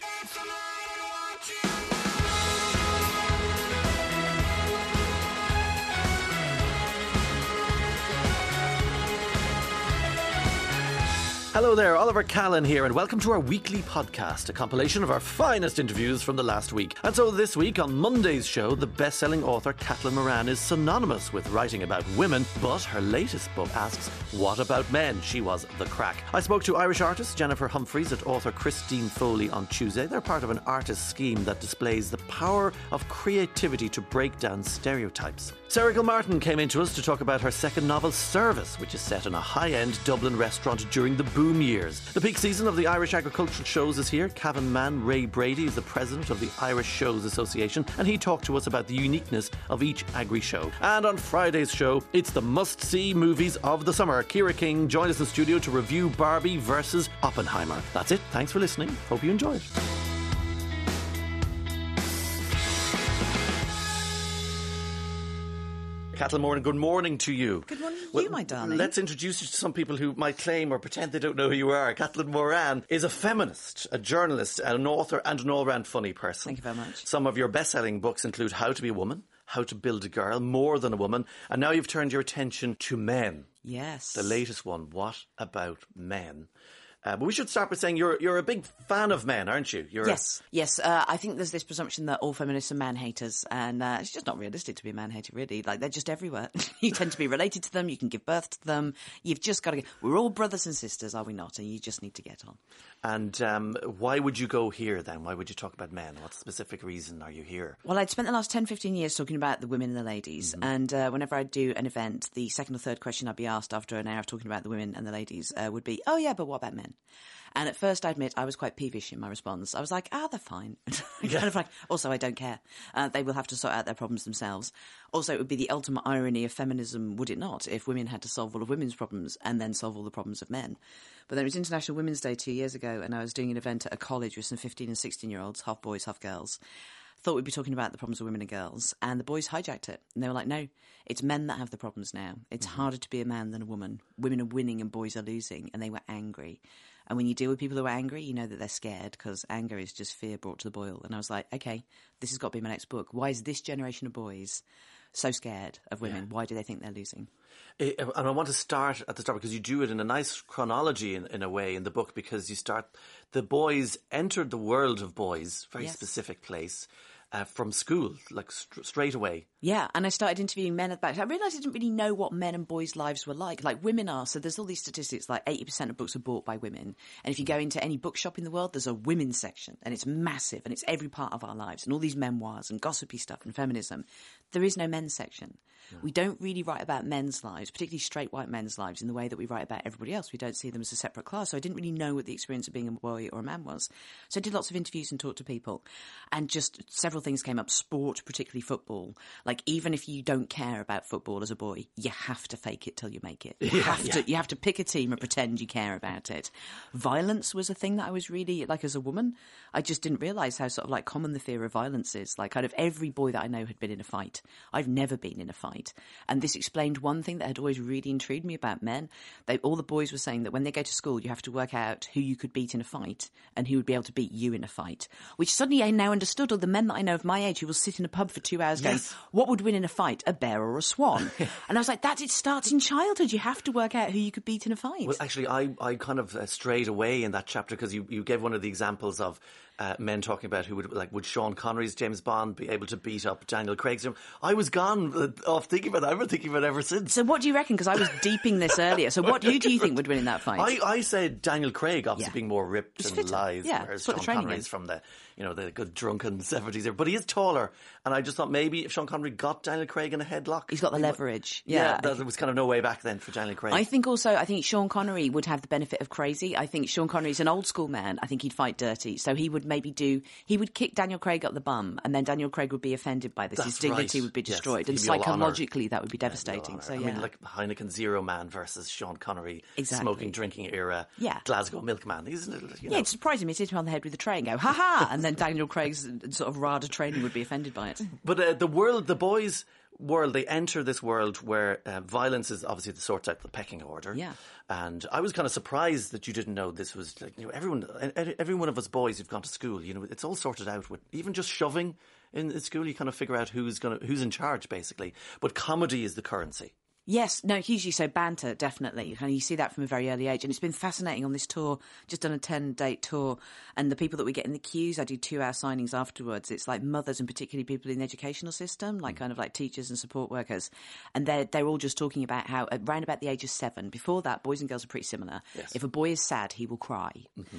Change the Hello there, Oliver Callan here, and welcome to our weekly podcast, a compilation of our finest interviews from the last week. And so this week on Monday's show, the best-selling author Caitlin Moran is synonymous with writing about women, but her latest book asks, what about men? She was the crack. I spoke to Irish artist Jennifer Humphreys and author Christine Foley on Tuesday. They're part of an artist scheme that displays the power of creativity to break down stereotypes. Sarah Gilmartin came into us to talk about her second novel, Service, which is set in a high-end Dublin restaurant during the boom years. The peak season of the Irish agricultural shows is here. Cavan man Ray Brady is the president of the Irish Shows Association, and he talked to us about the uniqueness of each agri show. And on Friday's show, it's the must-see movies of the summer. Ciara King joined us in studio to review Barbie versus Oppenheimer. That's it. Thanks for listening. Hope you enjoy it. Caitlin Moran, good morning to you. Good morning to you, my darling. Let's introduce you to some people who might claim or pretend they don't know who you are. Caitlin Moran is a feminist, a journalist, an author, and an all-round funny person. Thank you very much. Some of your best-selling books include How to Be a Woman, How to Build a Girl, More Than a Woman, and now you've turned your attention to men. Yes. The latest one, What About Men? Uh, but we should start by saying you're you're a big fan of men, aren't you? You're Yes, yes. Uh, I think there's this presumption that all feminists are man haters, and uh, it's just not realistic to be a man hater. Really, like they're just everywhere. you tend to be related to them. You can give birth to them. You've just got to. Get, we're all brothers and sisters, are we not? And you just need to get on. And um, why would you go here then? Why would you talk about men? What specific reason are you here? Well, I'd spent the last 10, 15 years talking about the women and the ladies. And uh, whenever I'd do an event, the second or third question I'd be asked after an hour of talking about the women and the ladies uh, would be, oh, yeah, but what about men? And at first, I admit, I was quite peevish in my response. I was like, ah, they're fine. kind of like, also, I don't care. Uh, they will have to sort out their problems themselves. Also, it would be the ultimate irony of feminism, would it not, if women had to solve all of women's problems and then solve all the problems of men? But then it was International Women's Day two years ago, and I was doing an event at a college with some 15 and 16 year olds, half boys, half girls. Thought we'd be talking about the problems of women and girls, and the boys hijacked it. And they were like, no, it's men that have the problems now. It's harder to be a man than a woman. Women are winning and boys are losing, and they were angry. And when you deal with people who are angry, you know that they're scared because anger is just fear brought to the boil. And I was like, okay, this has got to be my next book. Why is this generation of boys so scared of women? Why do they think they're losing? And I want to start at the start because you do it in a nice chronology in, in a way in the book because you start the boys entered the world of boys, very Yes. specific place, uh, from school, like st- straight away. Yeah, and I started interviewing men at the back. I realised I didn't really know what men and boys' lives were like. Like women are, so there's all these statistics like 80% of books are bought by women. And if you go into any bookshop in the world, there's a women's section and it's massive and it's every part of our lives and all these memoirs and gossipy stuff and feminism. There is no men's section. We don't really write about men's lives, particularly straight white men's lives, in the way that we write about everybody else. We don't see them as a separate class. So I didn't really know what the experience of being a boy or a man was. So I did lots of interviews and talked to people. And just several things came up. Sport, particularly football. Like even if you don't care about football as a boy, you have to fake it till you make it. You have to you have to pick a team and pretend you care about it. Violence was a thing that I was really like as a woman. I just didn't realise how sort of like common the fear of violence is. Like kind of every boy that I know had been in a fight. I've never been in a fight. And this explained one thing that had always really intrigued me about men. They all the boys were saying that when they go to school you have to work out who you could beat in a fight and who would be able to beat you in a fight. Which suddenly I now understood all the men that I know of my age who will sit in a pub for two hours Yes. going, What would win in a fight? A bear or a swan? and I was like, That it starts in childhood. You have to work out who you could beat in a fight. Well, actually, I, I kind of uh, strayed away in that chapter because you, you gave one of the examples of uh, men talking about who would, like, would Sean Connery's James Bond be able to beat up Daniel Craig's? I was gone uh, off thinking about it. I've been thinking about it ever since. so what do you reckon? Because I was deeping this earlier. So what who do you think would win in that fight? I, I said Daniel Craig, obviously Yeah. being more ripped He's and lithe, Yeah, whereas Sean training Connery is. is from the, you know, the good drunken seventies era. But he is taller, and I just thought maybe if Sean Connery got Daniel Craig in a headlock, He's got the he would- leverage. Yeah, Yeah. there was kind of no way back then for Daniel Craig. I think also, I think Sean Connery would have the benefit of crazy. I think Sean Connery's an old school man. I think he'd fight dirty. So he would maybe do, he would kick Daniel Craig up the bum and then Daniel Craig would be offended by this. His dignity right. would be Yes, destroyed. and be psychologically that would be devastating. Bill So yeah. I mean, like Heineken Zero Man versus Sean Connery, Exactly. smoking, drinking era, Yeah. Glasgow Milkman. Isn't it? You know, yeah, it surprised me. He'd hit him on the head with a tray and go, ha ha! And then Daniel Craig's sort of RADA training would be offended by it. But uh, the world, the boys world, they enter this world where uh, violence is obviously the sorts out the pecking order. Yeah. And I was kind of surprised that you didn't know this was like, you know, everyone, every one of us boys who've gone to school, you know, it's all sorted out with even just shoving in, in school, you kind of figure out who's going to, who's in charge basically. But comedy is the currency. Yes, no, hugely so. Banter, definitely. And you see that from a very early age. And it's been fascinating on this tour, just done a 10 date tour. And the people that we get in the queues, I do two hour signings afterwards. It's like mothers and particularly people in the educational system, like mm. kind of like teachers and support workers. And they're, they're all just talking about how around about the age of seven, before that, boys and girls are pretty similar. Yes. If a boy is sad, he will cry. Mm-hmm.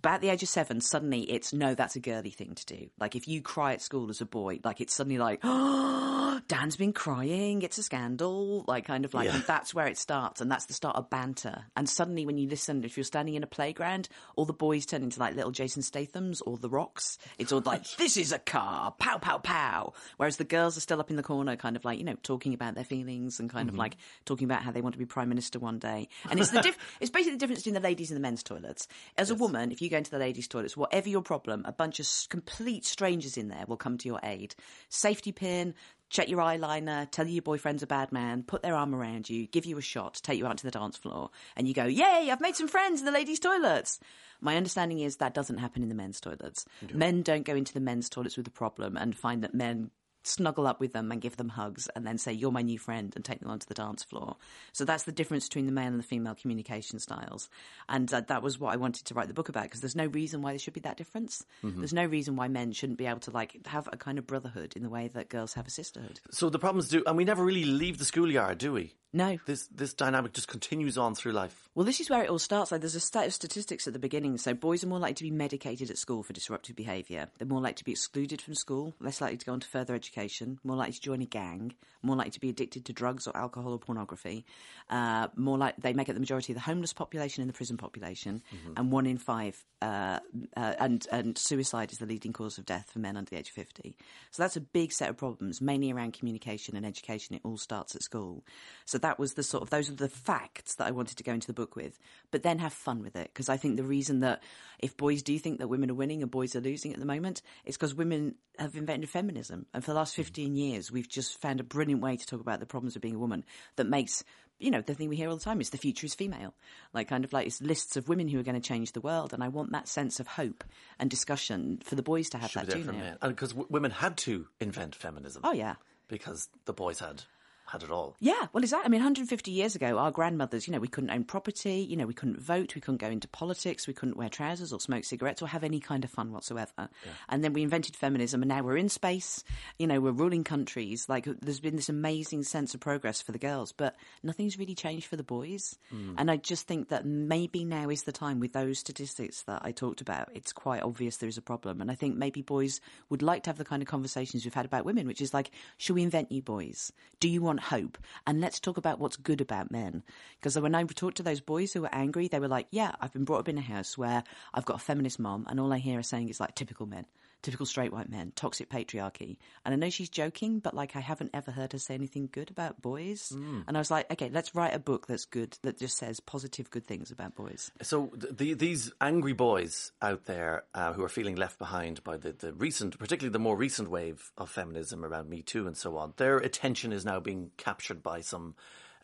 But at the age of seven, suddenly it's no, that's a girly thing to do. Like if you cry at school as a boy, like it's suddenly like, oh, Dan's been crying, it's a scandal. Like kind of like, Yeah. that's where it starts. And that's the start of banter. And suddenly when you listen, if you're standing in a playground, all the boys turn into like little Jason Stathams or The Rocks. It's all like, this is a car, pow, pow, pow. Whereas the girls are still up in the corner, kind of like, you know, talking about their feelings and kind of mm-hmm. like talking about how they want to be prime minister one day. And it's the diff- it's basically the difference between the ladies and the men's toilets. As a woman, if you go into the ladies' toilets, whatever your problem, a bunch of complete strangers in there will come to your aid. Safety pin, check your eyeliner, tell you your boyfriend's a bad man, put their arm around you, give you a shot, take you out to the dance floor, and you go, Yay, I've made some friends in the ladies' toilets. My understanding is that doesn't happen in the men's toilets. Men don't go into the men's toilets with a problem and find that men snuggle up with them and give them hugs and then say you're my new friend and take them onto the dance floor. So that's the difference between the male and the female communication styles. And uh, that was what i wanted to write the book about because there's no reason why there should be that difference. There's no reason why men shouldn't be able to like have a kind of brotherhood in the way that girls have a sisterhood. So the problems do, and we never really leave the schoolyard, do we? No This this dynamic just continues on through life. Well, this is where it all starts. Like, there's a stat of statistics at the beginning. So, boys are more likely to be medicated at school for disruptive behaviour. They're more likely to be excluded from school, less likely to go on to further education, more likely to join a gang, more likely to be addicted to drugs or alcohol or pornography. Uh, more like they make up the majority of the homeless population and the prison population, and one in five. Uh, uh, and and suicide is the leading cause of death for men under the age of fifty. So that's a big set of problems, mainly around communication and education. It all starts at school. So that was the sort of those are the facts that I wanted to go into the book with, but then have fun with it because I think the reason that if boys do think that women are winning and boys are losing at the moment, it's because women have invented feminism, and for the last fifteen years we've just found a brilliant way to talk about the problems of being a woman that makes you know, the thing we hear all the time is the future is female. Like, kind of like it's lists of women who are going to change the world. And I want that sense of hope and discussion for the boys to have Should that too for now. men. And because w- women had to invent feminism. Oh, yeah. Because the boys had had it all. Yeah, well, exactly. I mean, 150 years ago, our grandmothers, you know, we couldn't own property, you know, we couldn't vote, we couldn't go into politics, we couldn't wear trousers or smoke cigarettes or have any kind of fun whatsoever. And then we invented feminism, and now we're in space, you know, we're ruling countries. Like, there's been this amazing sense of progress for the girls, but nothing's really changed for the boys. Hmm. And I just think that maybe now is the time with those statistics that I talked about. It's quite obvious there is a problem. And I think maybe boys would like to have the kind of conversations we've had about women, which is like, should we invent you boys? Do you want hope? And let's talk about what's good about men. Because when I talked to those boys who were angry, they were like, yeah, I've been brought up in a house where I've got a feminist mom, and all I hear is saying is like typical men. Typical straight white men, toxic patriarchy. And I know she's joking, but like I haven't ever heard her say anything good about boys. And I was like, okay, let's write a book that's good, that just says positive, good things about boys. So th- the, these angry boys out there uh, who are feeling left behind by the, the recent, particularly the more recent wave of feminism around Me Too and so on, their attention is now being captured by some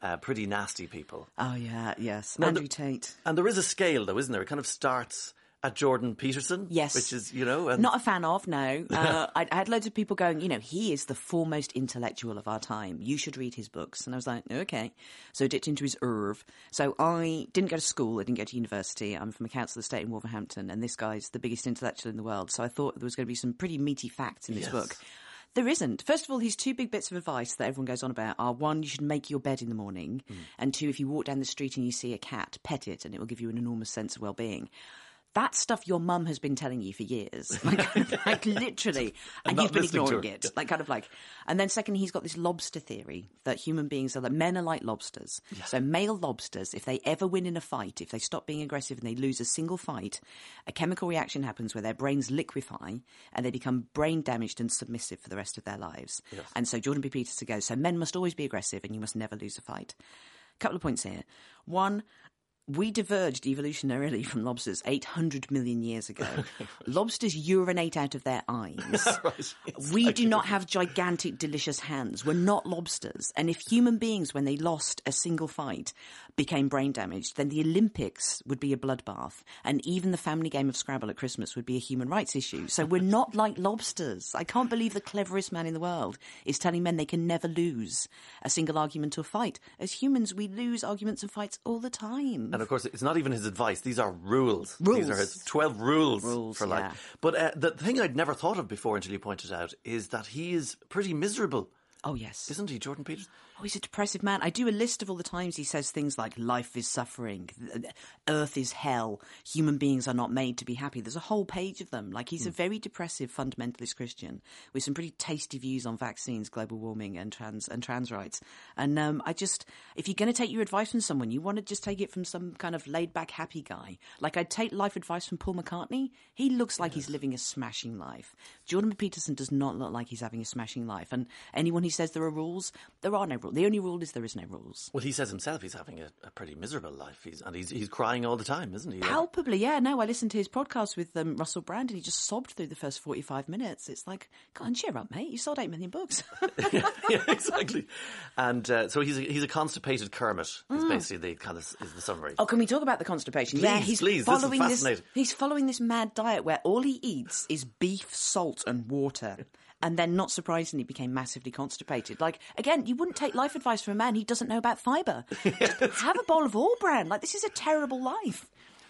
uh, pretty nasty people. Oh, yeah, yes. Andrew the- Tate. And there is a scale, though, isn't there? It kind of starts at Jordan Peterson. Yes. Which is, you know, and Not a fan of, no. Uh, I, I had loads of people going, you know, he is the foremost intellectual of our time. You should read his books. And I was like, okay. So I dipped into his oeuvre. So I didn't go to school. I didn't go to university. I'm from a council estate in Wolverhampton. And this guy's the biggest intellectual in the world. So I thought there was going to be some pretty meaty facts in this Yes. book. There isn't. First of all, his two big bits of advice that everyone goes on about are one, you should make your bed in the morning, and two, if you walk down the street and you see a cat, pet it, and it will give you an enormous sense of well-being. That's stuff your mum has been telling you for years, like, like literally, and, not you've been ignoring her. it, like kind of like. And then secondly, he's got this lobster theory that human beings are that men are like lobsters. So male lobsters, if they ever win in a fight, if they stop being aggressive and they lose a single fight, a chemical reaction happens where their brains liquefy and they become brain damaged and submissive for the rest of their lives. And so Jordan B. Peterson goes, so men must always be aggressive and you must never lose a fight. A couple of points here. One, we diverged evolutionarily from lobsters 800 million years ago. lobsters urinate out of their eyes. right. We do not have gigantic, delicious hands. We're not lobsters. And if human beings, when they lost a single fight, became brain damaged, then the Olympics would be a bloodbath. And even the family game of Scrabble at Christmas would be a human rights issue. So we're not like lobsters. I can't believe the cleverest man in the world is telling men they can never lose a single argument or fight. As humans, we lose arguments and fights all the time. And of course, it's not even his advice. These are rules. Rules. These are his 12 rules, Rules, for life. yeah. But uh, the thing I'd never thought of before until you pointed out is that he is pretty miserable, Oh, yes. isn't he, Jordan Peters? Oh, he's a depressive man. I do a list of all the times he says things like life is suffering, earth is hell, human beings are not made to be happy. There's a whole page of them. Like he's a very depressive fundamentalist Christian with some pretty tasty views on vaccines, global warming and trans and trans rights. And um, I just if you're going to take your advice from someone, you want to just take it from some kind of laid back happy guy. Like I'd take life advice from Paul McCartney. He looks like he's living a smashing life. Jordan Peterson does not look like he's having a smashing life. And anyone who says there are rules, there are no rules. The only rule is there is no rules. Well, he says himself he's having a, a pretty miserable life. He's, and he's, he's crying all the time, isn't he? Palpably, yeah. No, I listened to his podcast with um, Russell Brand and he just sobbed through the first 45 minutes. It's like, on, cheer up, mate. You sold 8 million books. yeah, yeah, exactly. And uh, so he's a, he's a constipated Kermit. Is basically the kind of is the summary. oh, can we talk about the constipation? yeah, he's please, this is following this, fascinating. He's following this mad diet where all he eats is beef, salt, and water. And then, not surprisingly, became massively constipated. Like, again, you wouldn't take life advice from a man who doesn't know about fibre. Have a bowl of all bran. Like, this is a terrible life.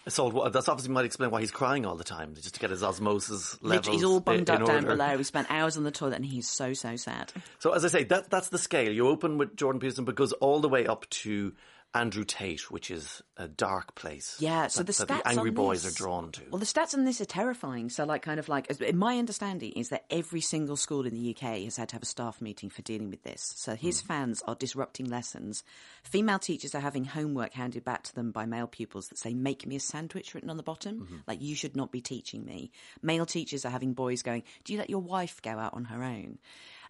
So that's obviously might explain why he's crying all the time, just to get his osmosis levels. He's all bummed in, up in down below. He spent hours on the toilet and he's so, so sad. So as I say, that that's the scale. You open with Jordan Peterson, but goes all the way up to Andrew Tate, which is a dark place. Yeah, so that, the that stats the angry boys this- are drawn to. Well, the stats on this are terrifying. So, like, kind of like, my understanding is that every single school in the UK has had to have a staff meeting for dealing with this. So, his Hmm. fans are disrupting lessons. Female teachers are having homework handed back to them by male pupils that say, "Make me a sandwich," written on the bottom. Mm-hmm. Like, you should not be teaching me. Male teachers are having boys going, "Do you let your wife go out on her own?"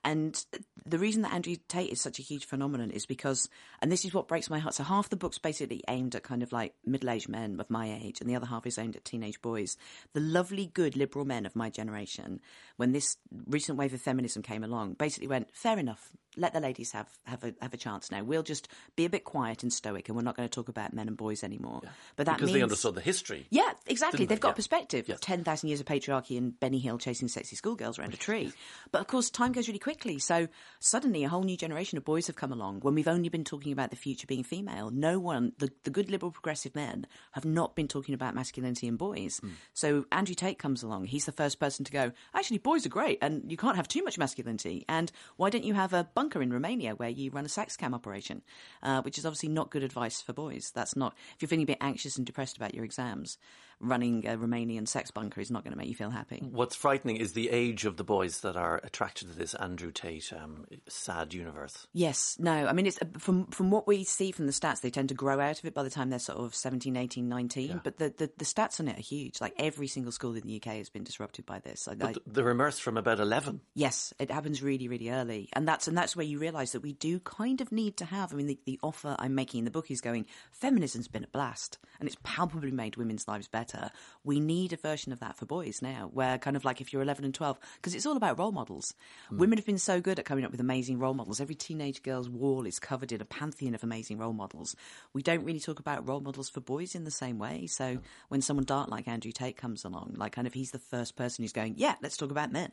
And the reason that Andrew Tate is such a huge phenomenon is because, and this is what breaks my heart. So half the book's basically aimed at kind of like middle-aged men of my age, and the other half is aimed at teenage boys. The lovely, good liberal men of my generation, when this recent wave of feminism came along, basically went, fair enough. Let the ladies have, have a have a chance now. We'll just be a bit quiet and stoic, and we're not going to talk about men and boys anymore. But that because means they understood the history. yeah, exactly. Didn't they? They've got Yeah. perspective. Yes. 10,000 years of patriarchy and Benny Hill chasing sexy schoolgirls around a tree. But of course, time goes really quickly. So suddenly a whole new generation of boys have come along when we've only been talking about the future being female. No one, the, the good liberal progressive men, have not been talking about masculinity in boys. Hmm. So Andrew Tate comes along. He's the first person to go, actually, boys are great and you can't have too much masculinity. And why don't you have a bunker in Romania where you run a sex cam operation? Uh, which is obviously not good advice for boys. That's not, if you're feeling a bit anxious and depressed about your exams, running a Romanian sex bunker is not going to make you feel happy. What's frightening is the age of the boys that are attracted to this Andrew Tate um, sad universe. Yes, no. I mean, it's uh, from from what we see from the stats, they tend to grow out of it by the time they're sort of 17, 18, 19. But the, the, the stats on it are huge. Like every single school in the UK has been disrupted by this. I, I, But they're immersed from about 11. Yes, it happens really, really early, and that's and that's where you realise that we do kind of need to have. I mean, the, the offer I'm making in the book is going. Feminism's been a blast, and it's palpably made women's lives better. We need a version of that for boys now, where kind of like if you're 11 and 12, because it's all about role models. Hmm. Women have been so good at coming up with amazing role models. Every teenage girl's wall is covered in a pantheon of amazing role models. We don't really talk about role models for boys in the same way. So when someone dark like Andrew Tate comes along, like kind of he's the first person who's going, yeah, let's talk about men.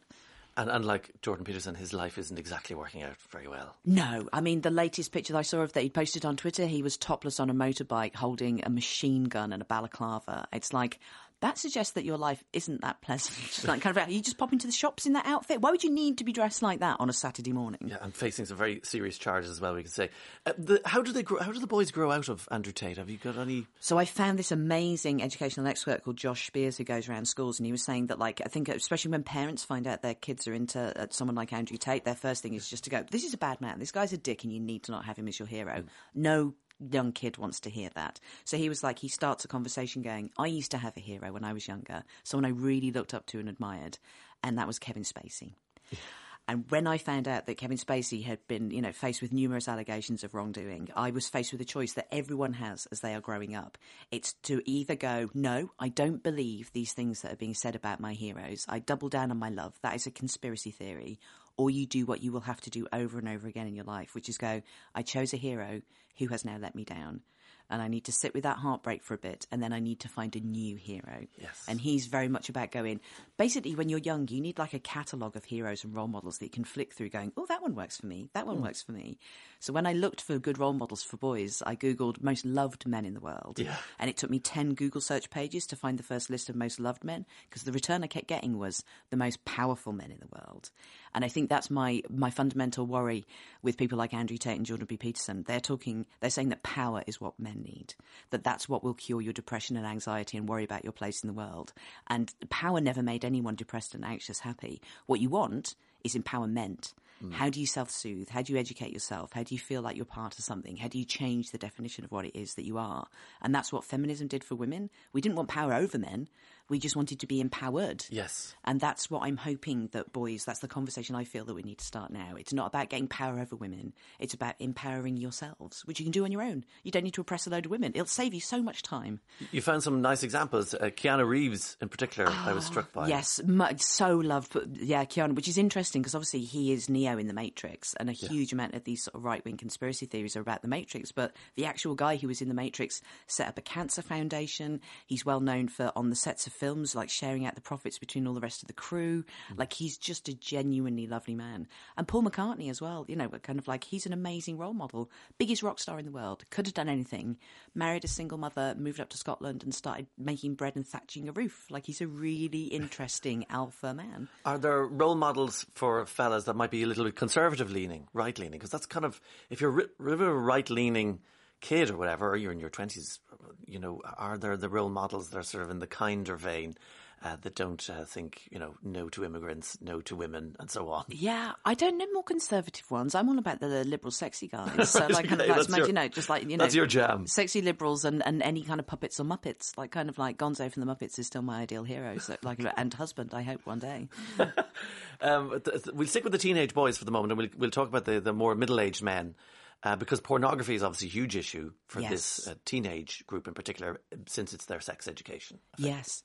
And unlike Jordan Peterson, his life isn't exactly working out very well. No, I mean the latest picture that I saw of that he posted on Twitter, he was topless on a motorbike holding a machine gun and a balaclava. It's like that suggests that your life isn't that pleasant. Like kind of you just pop into the shops in that outfit. Why would you need to be dressed like that on a Saturday morning? Yeah, and facing some very serious charges as well. We can say. Uh, the, how do they? Grow, how do the boys grow out of Andrew Tate? Have you got any? So I found this amazing educational expert called Josh Spears who goes around schools, and he was saying that, like, I think especially when parents find out their kids are into uh, someone like Andrew Tate, their first thing is just to go, "This is a bad man. This guy's a dick, and you need to not have him as your hero." No young kid wants to hear that. So he was like, he starts a conversation going, "I used to have a hero when I was younger, someone I really looked up to and admired, and that was Kevin Spacey." And when I found out that Kevin Spacey had been, you know, faced with numerous allegations of wrongdoing, I was faced with a choice that everyone has as they are growing up. It's to either go, no, I don't believe these things that are being said about my heroes. I double down on my love. That is a conspiracy theory. Or you do what you will have to do over and over again in your life, which is go, I chose a hero who has now let me down and I need to sit with that heartbreak for a bit, and then I need to find a new hero. Yes. And he's very much about going. Basically, when you're young, you need like a catalogue of heroes and role models that you can flick through, going, "Oh, that one works for me. That one mm. works for me." So when I looked for good role models for boys, I googled most loved men in the world, yeah. and it took me ten Google search pages to find the first list of most loved men because the return I kept getting was the most powerful men in the world. And I think that's my my fundamental worry with people like Andrew Tate and Jordan B. Peterson. They're talking, they're saying that power is what men need, that that's what will cure your depression and anxiety and worry about your place in the world. And power never made anyone depressed and anxious happy. What you want is empowerment. Mm. How do you self soothe? How do you educate yourself? How do you feel like you're part of something? How do you change the definition of what it is that you are? And that's what feminism did for women. We didn't want power over men. We just wanted to be empowered. Yes. And that's what I'm hoping that boys, that's the conversation I feel that we need to start now. It's not about getting power over women. It's about empowering yourselves, which you can do on your own. You don't need to oppress a load of women. It'll save you so much time. You found some nice examples. Uh, Keanu Reeves, in particular, oh, I was struck by. Yes, so loved. Yeah, Keanu, which is interesting because obviously he is Neo in The Matrix, and a yeah. huge amount of these sort of right wing conspiracy theories are about The Matrix. But the actual guy who was in The Matrix set up a cancer foundation. He's well known for on the sets of films, like sharing out the profits between all the rest of the crew. Mm. Like he's just a genuinely lovely man. And Paul McCartney as well, you know, kind of like he's an amazing role model. Biggest rock star in the world. Could have done anything. Married a single mother, moved up to Scotland and started making bread and thatching a roof. Like he's a really interesting alpha man. Are there role models for fellas that might be a little bit conservative leaning, right leaning? Because that's kind of, if you're a right leaning, kid or whatever, or you're in your 20s, you know, are there the role models that are sort of in the kinder vein? Uh, that don't uh, think, you know, no to immigrants, no to women, and so on. Yeah, I don't know more conservative ones. I'm all about the, the liberal, sexy guys. So, like, kind of like, your, you know, just like you know, that's your jam. Sexy liberals and, and any kind of puppets or muppets, like kind of like Gonzo from the Muppets is still my ideal hero. So, like, and husband, I hope one day. um, th- th- we'll stick with the teenage boys for the moment, and we'll we'll talk about the the more middle aged men uh, because pornography is obviously a huge issue for yes. this uh, teenage group in particular, since it's their sex education. Yes,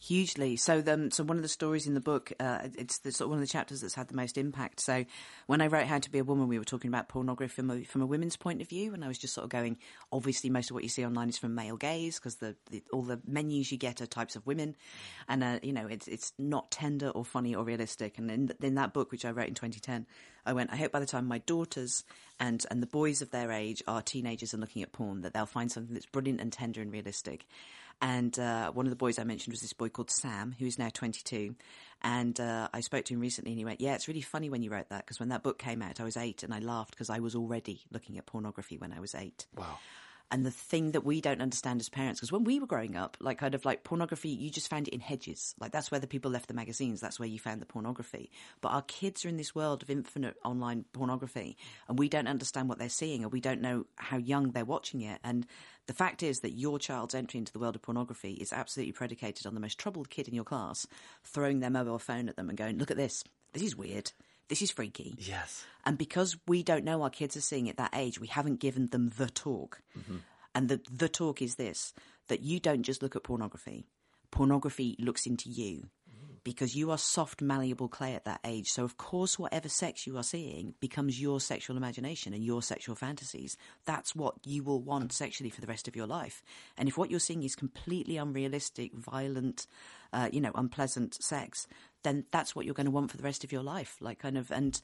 Hugely. So, the, so one of the stories in the book, uh, it's the, sort of one of the chapters that's had the most impact. So, when I wrote How to Be a Woman, we were talking about pornography from a, from a women's point of view, and I was just sort of going. Obviously, most of what you see online is from male gaze because the, the, all the menus you get are types of women, and uh, you know it's it's not tender or funny or realistic. And in, in that book, which I wrote in 2010, I went. I hope by the time my daughters and and the boys of their age are teenagers and looking at porn, that they'll find something that's brilliant and tender and realistic. And uh, one of the boys I mentioned was this boy called Sam, who is now 22. And uh, I spoke to him recently and he went, Yeah, it's really funny when you wrote that because when that book came out, I was eight and I laughed because I was already looking at pornography when I was eight. Wow. And the thing that we don't understand as parents, because when we were growing up, like kind of like pornography, you just found it in hedges. Like that's where the people left the magazines. That's where you found the pornography. But our kids are in this world of infinite online pornography and we don't understand what they're seeing or we don't know how young they're watching it. And the fact is that your child's entry into the world of pornography is absolutely predicated on the most troubled kid in your class throwing their mobile phone at them and going, look at this. This is weird. This is freaky. Yes. And because we don't know our kids are seeing at that age, we haven't given them the talk. Mm-hmm. And the, the talk is this that you don't just look at pornography, pornography looks into you because you are soft, malleable clay at that age. So, of course, whatever sex you are seeing becomes your sexual imagination and your sexual fantasies. That's what you will want sexually for the rest of your life. And if what you're seeing is completely unrealistic, violent, uh, you know, unpleasant sex, then that's what you're going to want for the rest of your life. Like, kind of, and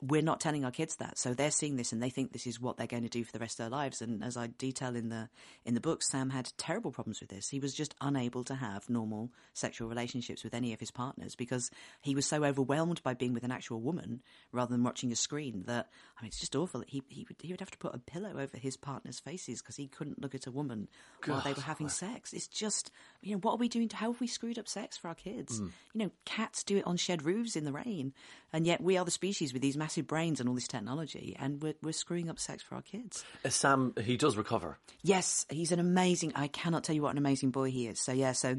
we're not telling our kids that, so they're seeing this and they think this is what they're going to do for the rest of their lives. And as I detail in the in the book, Sam had terrible problems with this. He was just unable to have normal sexual relationships with any of his partners because he was so overwhelmed by being with an actual woman rather than watching a screen that I mean, it's just awful. He he would he would have to put a pillow over his partner's faces because he couldn't look at a woman God. while they were having sex. It's just you know what are we doing? To, how have we screwed up sex for our kids? Mm. You know, cats do it on shed roofs in the rain, and yet we are the species with these massive brains and all this technology, and we're, we're screwing up sex for our kids. Uh, Sam, he does recover. Yes, he's an amazing. I cannot tell you what an amazing boy he is. So yeah, so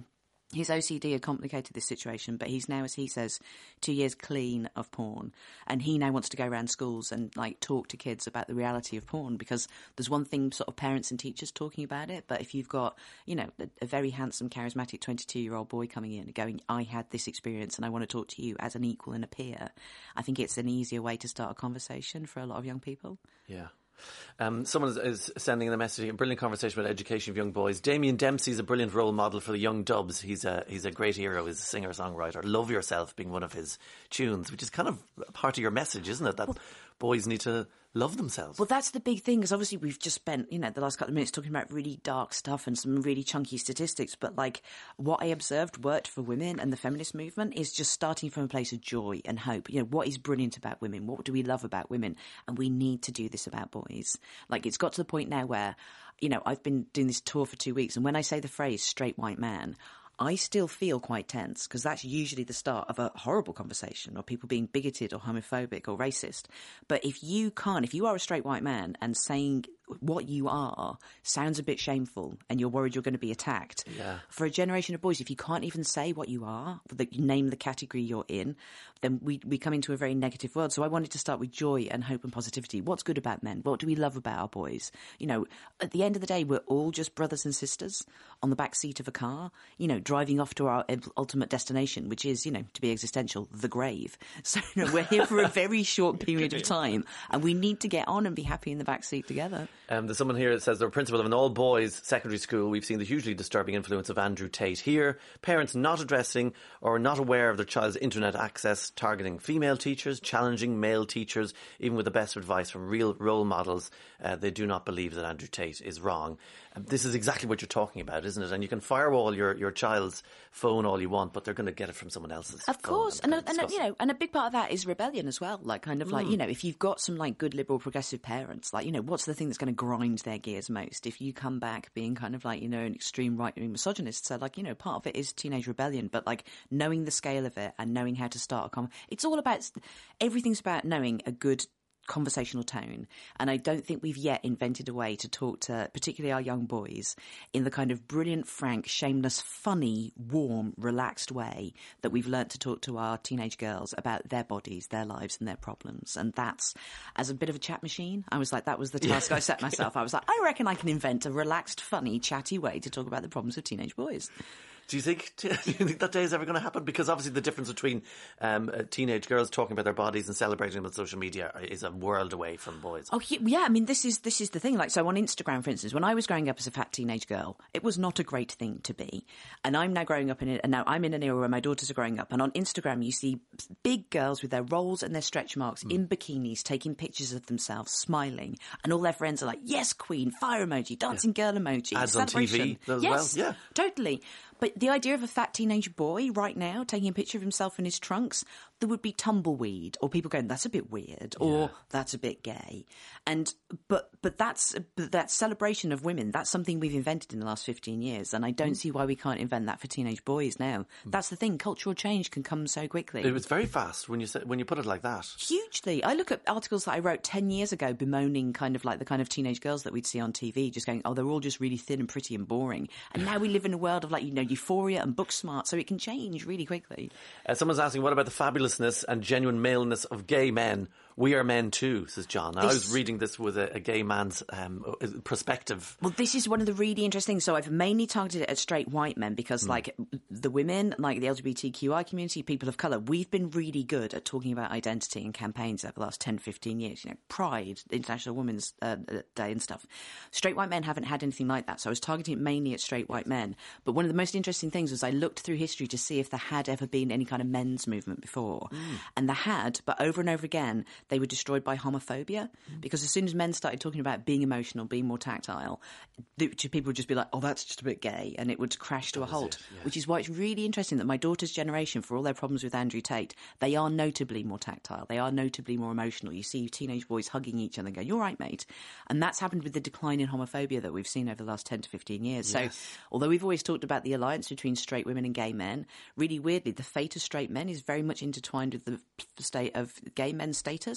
his OCD had complicated this situation, but he's now, as he says, two years clean of porn, and he now wants to go around schools and like talk to kids about the reality of porn because there's one thing sort of parents and teachers talking about it, but if you've got you know a, a very handsome, charismatic 22 year old boy coming in and going, "I had this experience and I want to talk to you as an equal and a peer," I think it's an easier way to start a conversation for a lot of young people. Yeah. Um, someone is, sending in a message, a brilliant conversation about education of young boys. Damien Dempsey is a brilliant role model for the young dubs. He's a he's a great hero. He's a singer songwriter. Love yourself being one of his tunes, which is kind of part of your message, isn't it? That well, boys need to love themselves. Well, that's the big thing because obviously we've just spent, you know, the last couple of minutes talking about really dark stuff and some really chunky statistics. But like what I observed worked for women and the feminist movement is just starting from a place of joy and hope. You know, what is brilliant about women? What do we love about women? And we need to do this about boys. Like it's got to the point now where, you know, I've been doing this tour for two weeks, and when I say the phrase straight white man, I still feel quite tense because that's usually the start of a horrible conversation or people being bigoted or homophobic or racist. But if you can't, if you are a straight white man and saying what you are sounds a bit shameful and you're worried you're going to be attacked. Yeah. For a generation of boys, if you can't even say what you are, that you name the category you're in, then we, we come into a very negative world. So I wanted to start with joy and hope and positivity. What's good about men? What do we love about our boys? You know, at the end of the day, we're all just brothers and sisters on the back seat of a car, you know, driving off to our ultimate destination, which is, you know, to be existential, the grave. So you know, we're here for a very short period of time and we need to get on and be happy in the back seat together. Um, there's someone here that says they're principal of an all boys secondary school. We've seen the hugely disturbing influence of Andrew Tate here. Parents not addressing or not aware of their child's internet access, targeting female teachers, challenging male teachers, even with the best advice from real role models. Uh, they do not believe that Andrew Tate is wrong. This is exactly what you're talking about, isn't it? And you can firewall your, your child's phone all you want, but they're going to get it from someone else's. Of course, and, and, and you know, and a big part of that is rebellion as well. Like, kind of mm. like you know, if you've got some like good liberal progressive parents, like you know, what's the thing that's going to grind their gears most? If you come back being kind of like you know an extreme right wing misogynist, so like you know, part of it is teenage rebellion, but like knowing the scale of it and knowing how to start a con, it's all about everything's about knowing a good conversational tone. And I don't think we've yet invented a way to talk to particularly our young boys in the kind of brilliant, frank, shameless, funny, warm, relaxed way that we've learnt to talk to our teenage girls about their bodies, their lives and their problems. And that's as a bit of a chat machine. I was like, that was the task I set myself. I was like, I reckon I can invent a relaxed, funny, chatty way to talk about the problems of teenage boys. Do you think do you think that day is ever going to happen? Because obviously the difference between um, uh, teenage girls talking about their bodies and celebrating them on social media is a world away from boys. Oh yeah, I mean this is this is the thing. Like so on Instagram, for instance, when I was growing up as a fat teenage girl, it was not a great thing to be. And I'm now growing up in it, and now I'm in an era where my daughters are growing up. And on Instagram, you see big girls with their rolls and their stretch marks mm. in bikinis taking pictures of themselves, smiling, and all their friends are like, "Yes, queen!" Fire emoji, dancing yeah. girl emoji, ads on TV as yes, well. Yeah, totally. But the idea of a fat teenage boy right now taking a picture of himself in his trunks, there would be tumbleweed or people going, that's a bit weird or yeah. that's a bit gay. And, but, but that's, but that celebration of women, that's something we've invented in the last 15 years. And I don't mm. see why we can't invent that for teenage boys now. Mm. That's the thing. Cultural change can come so quickly. It was very fast when you when you put it like that. Hugely. I look at articles that I wrote 10 years ago bemoaning kind of like the kind of teenage girls that we'd see on TV, just going, oh, they're all just really thin and pretty and boring. And now we live in a world of like, you know, euphoria and book smart. So it can change really quickly. Uh, someone's asking, what about the fabulousness and genuine maleness of gay men we are men too, says John. This, I was reading this with a, a gay man's um, perspective. Well, this is one of the really interesting. So I've mainly targeted it at straight white men because, mm. like, the women, like the LGBTQI community, people of colour, we've been really good at talking about identity and campaigns over the last 10, 15 years. You know, Pride, International Women's uh, Day and stuff. Straight white men haven't had anything like that. So I was targeting it mainly at straight white men. But one of the most interesting things was I looked through history to see if there had ever been any kind of men's movement before. Mm. And there had, but over and over again, they were destroyed by homophobia mm. because as soon as men started talking about being emotional, being more tactile, people would just be like, "Oh, that's just a bit gay," and it would crash to a halt. yeah. Which is why it's really interesting that my daughter's generation, for all their problems with Andrew Tate, they are notably more tactile. They are notably more emotional. You see teenage boys hugging each other and go, "You're right, mate," and that's happened with the decline in homophobia that we've seen over the last ten to fifteen years. Yes. So, although we've always talked about the alliance between straight women and gay men, really weirdly, the fate of straight men is very much intertwined with the state of gay men's status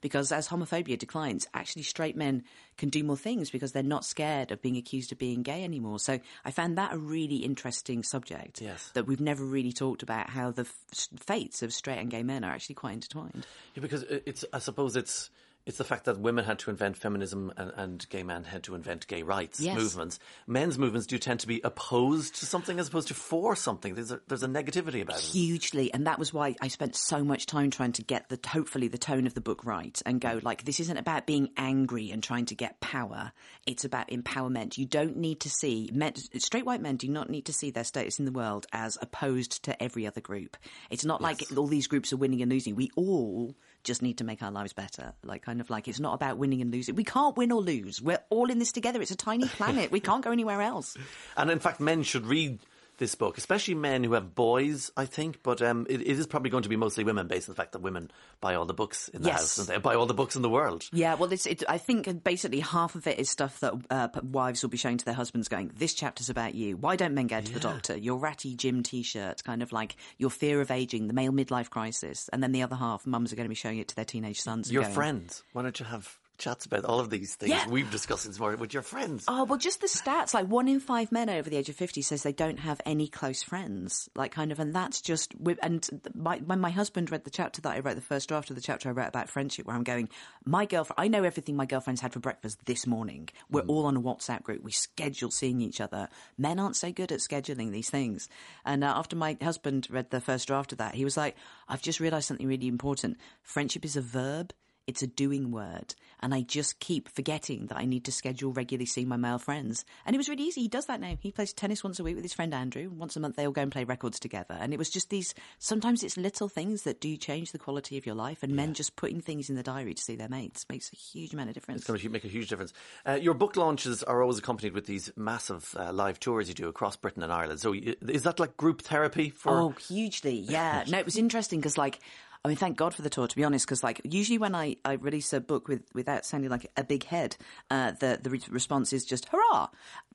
because as homophobia declines, actually straight men can do more things because they're not scared of being accused of being gay anymore. So I found that a really interesting subject. Yes. That we've never really talked about how the f- fates of straight and gay men are actually quite intertwined. Yeah, because it's, I suppose it's, it's the fact that women had to invent feminism and, and gay men had to invent gay rights Yes. movements. Men's movements do tend to be opposed to something as opposed to for something. There's a, there's a negativity about it. hugely and that was why i spent so much time trying to get the hopefully the tone of the book right and go like this isn't about being angry and trying to get power it's about empowerment you don't need to see men, straight white men do not need to see their status in the world as opposed to every other group it's not like all these groups are winning and losing we all just need to make our lives better. Like kind of like it's not about winning and losing. We can't win or lose. We're all in this together. It's a tiny planet. We can't go anywhere else. And in fact, men should read this book, especially men who have boys, I think. But um, it, it is probably going to be mostly women, based on the fact that women buy all the books in the Yes. house and they buy all the books in the world. Yeah, well, it's, it, I think basically half of it is stuff that uh, wives will be showing to their husbands, going, "This chapter's about you. Why don't men go to the doctor? Your ratty gym T-shirt, kind of like your fear of aging, the male midlife crisis." And then the other half, mums are going to be showing it to their teenage sons. Your going, friends, why don't you have chats about all of these things Yeah. we've discussed this morning with your friends? Oh, well, just the stats. Like one in five men over the age of 50 says they don't have any close friends. Like, kind of, and that's just, and my, when my husband read the chapter that I wrote, the first draft of the chapter I wrote about friendship, where I'm going, my girlfriend, I know everything my girlfriend's had for breakfast this morning. We're all on a WhatsApp group. We schedule seeing each other. Men aren't so good at scheduling these things. And uh, after my husband read the first draft of that, he was like, I've just realized something really important. Friendship is a verb. It's a doing word. And I just keep forgetting that I need to schedule regularly seeing my male friends. And it was really easy. He does that now. He plays tennis once a week with his friend Andrew. Once a month they all go and play records together. And it was just these, sometimes it's little things that do change the quality of your life. And men just putting things in the diary to see their mates makes a huge amount of difference. It's going to make a huge difference. Uh, your book launches are always accompanied with these massive uh, live tours you do across Britain and Ireland. So is that like group therapy for? Oh, hugely. Yeah. No, it was interesting because, like, I mean, thank God for the tour, to be honest, because, like, usually when I, I release a book with without sounding like a big head, uh, the, the re- response is just hurrah.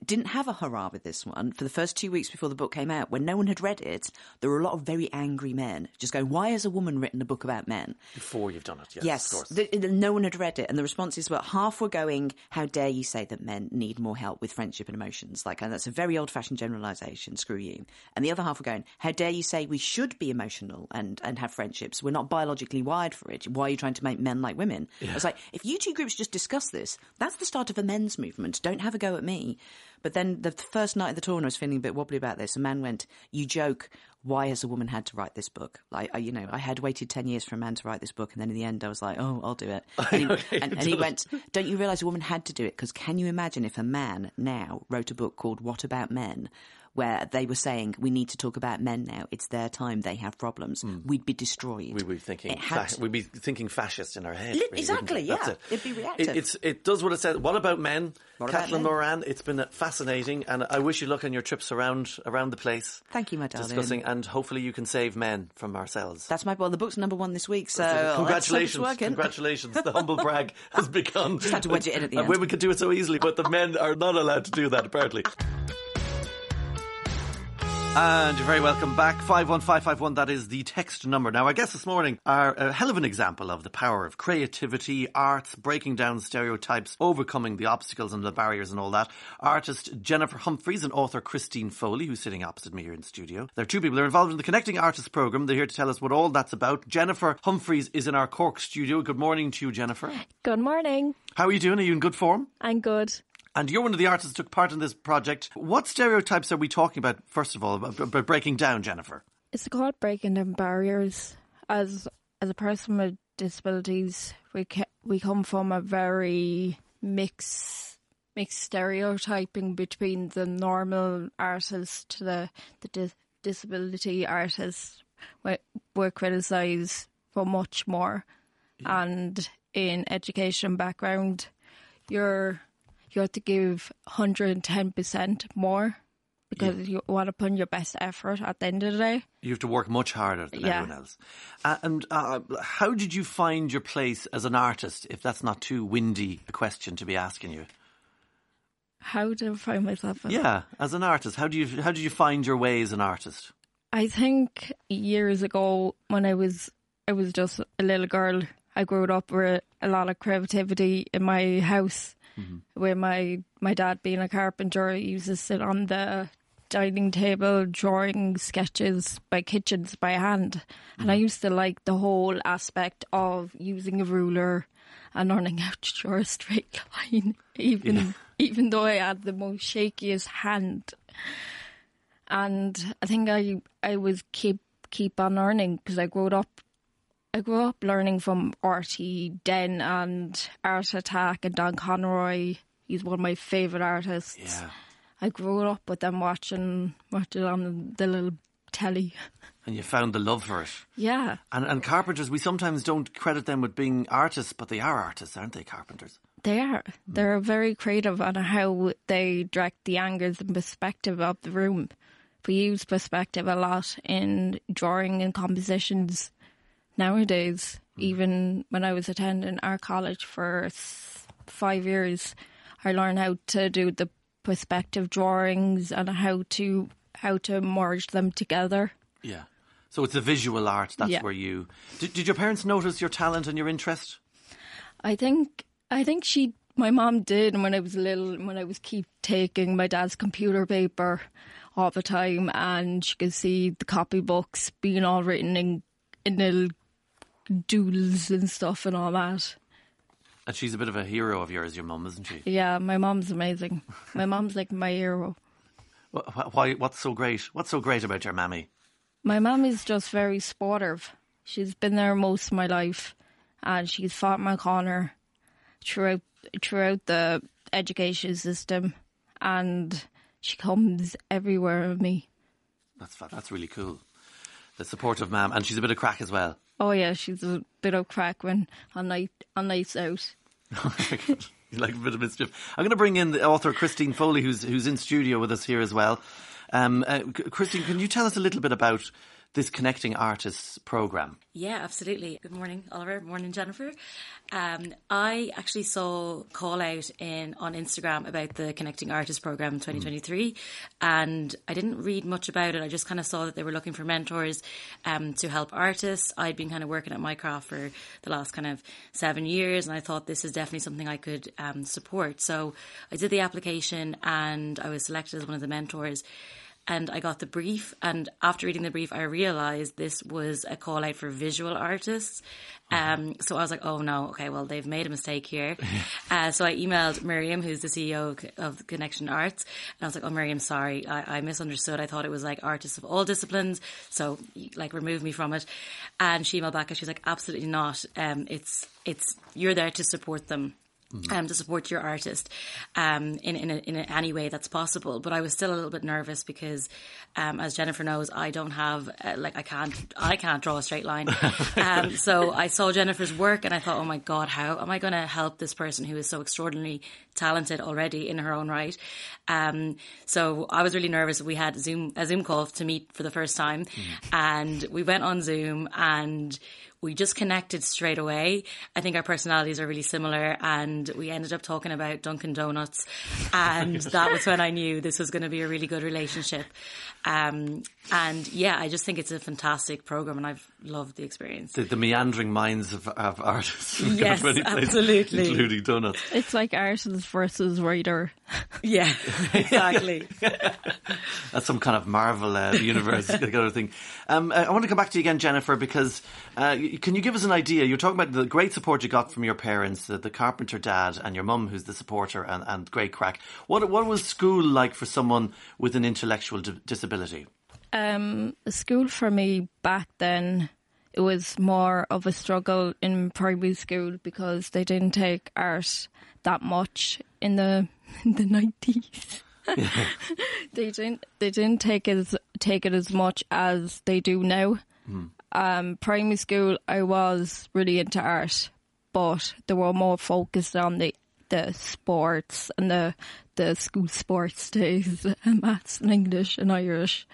Didn't have a hurrah with this one. For the first two weeks before the book came out, when no one had read it, there were a lot of very angry men just going, why has a woman written a book about men? Before you've done it, yes, Yes, of course. the, the- no one had read it, and the responses were half were going, "How dare you say that men need more help with friendship and emotions?" Like, and that's a very old-fashioned generalisation. Screw you. And the other half were going, "How dare you say we should be emotional and and have friendships? We're not biologically wired for it. Why are you trying to make men like women?" I was like, if you two groups just discuss this, that's the start of a men's movement. Don't have a go at me. But then the first night of the tour, and I was feeling a bit wobbly about this. A man went, "You joke." Why has a woman had to write this book? Like, I, you know, I had waited 10 years for a man to write this book, and then in the end, I was like, oh, I'll do it. And he, Okay, and, and he went, Don't you realise a woman had to do it? Because can you imagine if a man now wrote a book called What About Men? Where they were saying we need to talk about men now. It's their time. They have problems. Hmm. We'd be destroyed. We'd be thinking, fa- we'd be thinking fascist in our head. Really, exactly, yeah. it. It'd be reactive. It, it's, it does what it says. What about men? What about Caitlin men? Moran, it's been fascinating, and I wish you luck on your trips around around the place. Thank you, my darling. Discussing, and hopefully you can save men from ourselves. That's my well. The book's number one this week, so let's hope it's congratulations, congratulations! The humble brag has begun. Just had to wedge it in at the and end. Women can do it so easily, but the men are not allowed to do that apparently. And you're very welcome back. 51551, that is the text number. Now, I guess this morning are a hell of an example of the power of creativity, arts, breaking down stereotypes, overcoming the obstacles and the barriers and all that. Artist Jennifer Humphreys and author Christine Foley, who's sitting opposite me here in the studio. There are two people who are involved in the Connecting Artists program. They're here to tell us what all that's about. Jennifer Humphreys is in our Cork studio. Good morning to you, Jennifer. Good morning. How are you doing? Are you in good form? I'm good. And you're one of the artists who took part in this project. What stereotypes are we talking about, first of all, about, breaking down, Jennifer? It's called breaking down barriers. As as a person with disabilities, we ca- we come from a very mixed mixed stereotyping between the normal artist to the the dis- disability artist. We- We're criticised for much more, and in education background, you're you have to give hundred and ten percent more because you want to put in your best effort at the end of the day. You have to work much harder than Yeah. everyone else. Uh, and uh, how did you find your place as an artist, if that's not too windy a question to be asking you? How did I find myself? in- Yeah, as an artist, how do you how did you find your way as an artist? I think years ago when I was I was just a little girl I grew up with a lot of creativity in my house. Mm-hmm. Where my my dad being a carpenter, he used to sit on the dining table drawing sketches by kitchens by hand, and I mm-hmm. used to like the whole aspect of using a ruler and learning how to draw a straight line, even Yeah. even though I had the most shakiest hand. And I think I I was keep keep on learning because I grew up I grew up learning from Artie Den and Art Attack and Don Conroy. He's one of my favourite artists. Yeah. I grew up with them watching watching on the little telly. And you found the love for it. Yeah. And, and carpenters, we sometimes don't credit them with being artists, but they are artists, aren't they, carpenters? They are. They're very creative on how they direct the angles and perspective of the room. We use perspective a lot in drawing and compositions nowadays. Mm-hmm. Even when I was attending art college for five years, I learned how to do the perspective drawings and how to how to merge them together. Yeah. So it's a visual art. That's Yeah. where you. Did, did your parents notice your talent and your interest? I think I think she my mom did when I was little when I was keep taking my dad's computer paper all the time and she could see the copybooks being all written in in little doodles and stuff and all that. And she's a bit of a hero of yours, your mum, isn't she? Yeah, my mum's amazing. My mum's like my hero. Wh- wh- Why? What's so great? What's so great about your mammy? My mum is just very supportive. She's been there most of my life and she's fought my corner throughout throughout the education system and she comes everywhere with me. That's that's really cool. The supportive mam, and she's a bit of crack as well. Oh yeah, she's a bit of crack when on night on nights out. you like a bit of mischief. I'm going to bring in the author Christine Foley, who's who's in studio with us here as well. Um, uh, Christine, can you tell us a little bit about this Connecting Artists program? Yeah, absolutely. Good morning, Oliver. Morning, Jennifer. Um, I actually saw a call out in on Instagram about the Connecting Artists program 2023, and I didn't read much about it. I just kind of saw that they were looking for mentors um, to help artists. I'd been kind of working at my craft for the last kind of seven years, and I thought this is definitely something I could um, support. So I did the application, and I was selected as one of the mentors and I got the brief. And after reading the brief, I realized this was a call out for visual artists. Um, so I was like, oh no, okay, well, they've made a mistake here. uh, so I emailed Miriam, who's the CEO of- of Connection Arts, and I was like, oh, Miriam, sorry, I, I misunderstood. I thought it was like artists of all disciplines. So, like, remove me from it. And she emailed back and she's like, absolutely not. Um, it's, it's, you're there to support them um, to support your artist um, in in, a, in any way that's possible. But I was still a little bit nervous because, um, as Jennifer knows, I don't have uh, like I can't I can't draw a straight line. um, so I saw Jennifer's work and I thought, oh my god, how am I going to help this person who is so extraordinarily talented already in her own right? Um, so I was really nervous. We had Zoom a Zoom call to meet for the first time, and we went on Zoom and we just connected straight away. I think our personalities are really similar, and we ended up talking about Dunkin' Donuts, and that was when I knew this was going to be a really good relationship. Um, and yeah, I just think it's a fantastic program, and I've loved the experience. The, the meandering minds of, of artists. Yes, many places, absolutely. including donuts. It's like artist versus writer. Yeah, exactly. That's some kind of Marvel uh, universe kind of thing. Um, I I want to come back to you again, Jennifer, because uh, can you give us an idea? You're talking about the great support you got from your parents, the, the carpenter dad, and your mum, who's the supporter, and, and great crack. What what was school like for someone with an intellectual di- disability? Um, school for me back then, it was more of a struggle in primary school because they didn't take art that much in the in the nineties. they didn't they didn't take it as, take it as much as they do now. Um, primary school, I was really into art, but they were more focused on the the sports and the the school sports days, and maths and English and Irish.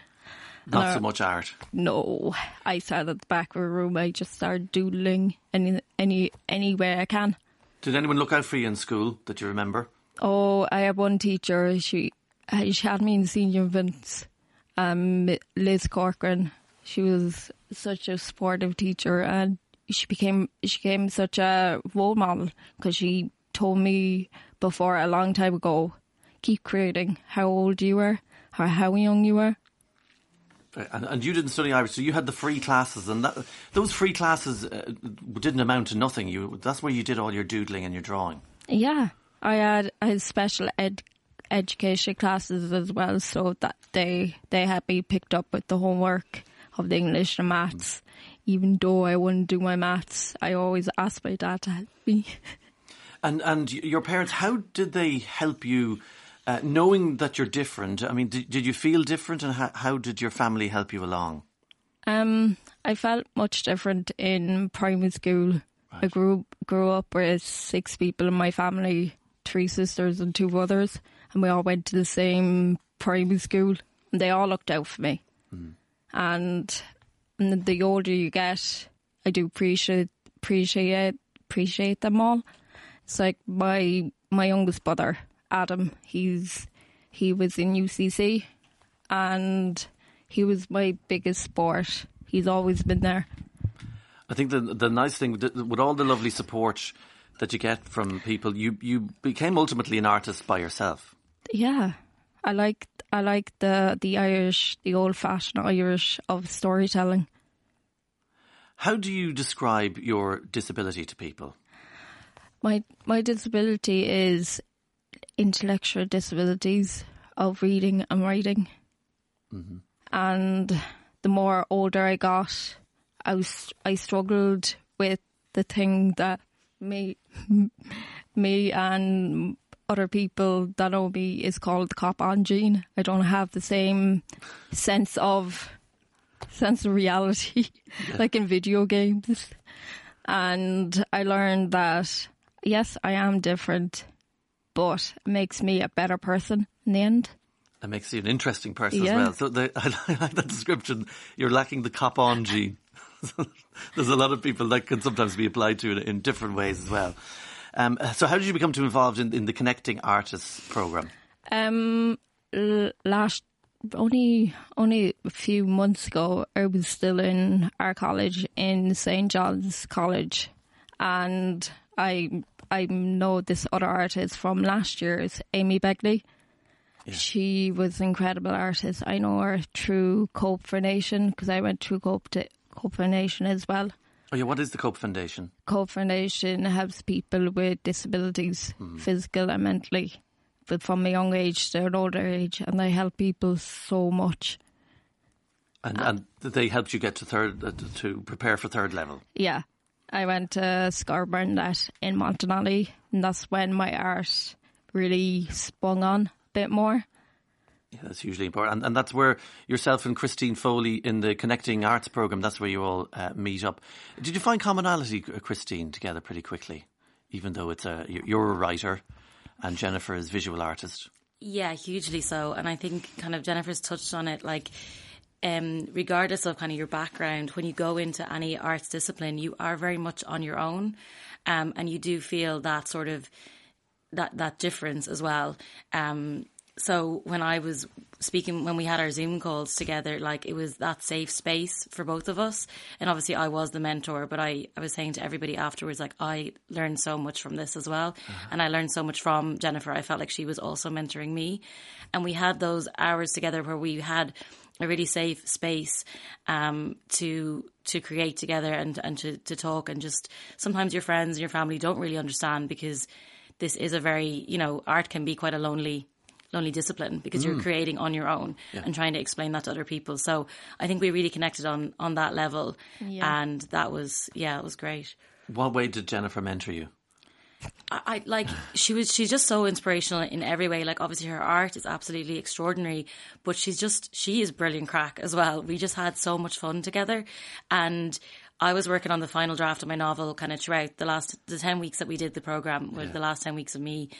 Not so much art. No, I sat at the back of a room. I just started doodling any any any way I can. Did anyone look out for you in school that you remember? Oh, I had one teacher. She uh, she had me in senior events. Um, Liz Corcoran. She was such a supportive teacher, and she became she became such a role model because she told me before a long time ago, keep creating. How old you were, or how young you were. And, and you didn't study Irish, so you had the free classes, and that, those free classes uh, didn't amount to nothing. You that's where you did all your doodling and your drawing. Yeah, I had I had special ed education classes as well, so that they they had me picked up with the homework of the English and maths. Even though I wouldn't do my maths, I always asked my dad to help me. And and your parents, how did they help you? Uh, knowing that you're different, I mean, did, did you feel different, and how, how did your family help you along? Um, I felt much different in primary school. I grew grew up with six people in my family, three sisters and two brothers, and we all went to the same primary school. And they all looked out for me. And, and the older you get, I do appreciate appreciate appreciate them all. It's like my my youngest brother, Adam. He's he was in UCC, and he was my biggest sport. He's always been there. I think the the nice thing with all the lovely support that you get from people, you you became ultimately an artist by yourself. Yeah, I like I like the the Irish, the old fashioned Irish of storytelling. How do you describe your disability to people? My my disability is intellectual disabilities of reading and writing, mm-hmm. and the more older I got, I was I struggled with the thing that me me and other people that know me is called the cop on gene. I don't have the same sense of sense of reality like in video games. And I learned that yes, I am different, but makes me a better person in the end. It makes you an interesting person Yeah. as well. So the, I like that description. You're lacking the cop on gene. There's a lot of people that can sometimes be applied to in, in different ways as well. Um, so how did you become too involved in, in the Connecting Artists program? Um, l- last only only a few months ago, I was still in our college in St John's College, and I I know this other artist from last year's Amy Begley. She was an incredible artist. I know her through Cope Foundation because I went through Cope to Cope Foundation as well. Oh yeah, what is the Cope Foundation? Cope Foundation helps people with disabilities, physical and mentally, but from a young age to an older age, and they help people so much. And, and they helped you get to third uh, to prepare for third level. Yeah, I went to Scarborough Net in Montanelli, and that's when my art really sprung on a bit more. Yeah, that's hugely important, and, and that's where yourself and Christine Foley in the Connecting Arts program. That's where you all uh, meet up. Did you find commonality, uh, Christine, together pretty quickly? Even though it's a you're a writer, and Jennifer is visual artist. Yeah, hugely so. And I think kind of Jennifer's touched on it like um, regardless of kind of your background, when you go into any arts discipline, you are very much on your own. Um, and you do feel that sort of that that difference as well. Um, so when I was speaking, when we had our Zoom calls together, like it was that safe space for both of us. And obviously, I was the mentor, but I, I was saying to everybody afterwards, like I learned so much from this as well, and I learned so much from Jennifer. I felt like she was also mentoring me, and we had those hours together where we had a really safe space um, to to create together and and to to talk and just sometimes your friends and your family don't really understand because this is a very you know art can be quite a lonely lonely discipline because you're creating on your own and trying to explain that to other people. So i think we really connected on on that level and that was yeah it was great. What way did Jennifer mentor you? I, I like she was she's just so inspirational in every way. Like obviously her art is absolutely extraordinary but she's just she is brilliant crack as well. We just had so much fun together. And I was working on the final draft of my novel kind of throughout the last the 10 weeks that we did the program were the last 10 weeks of me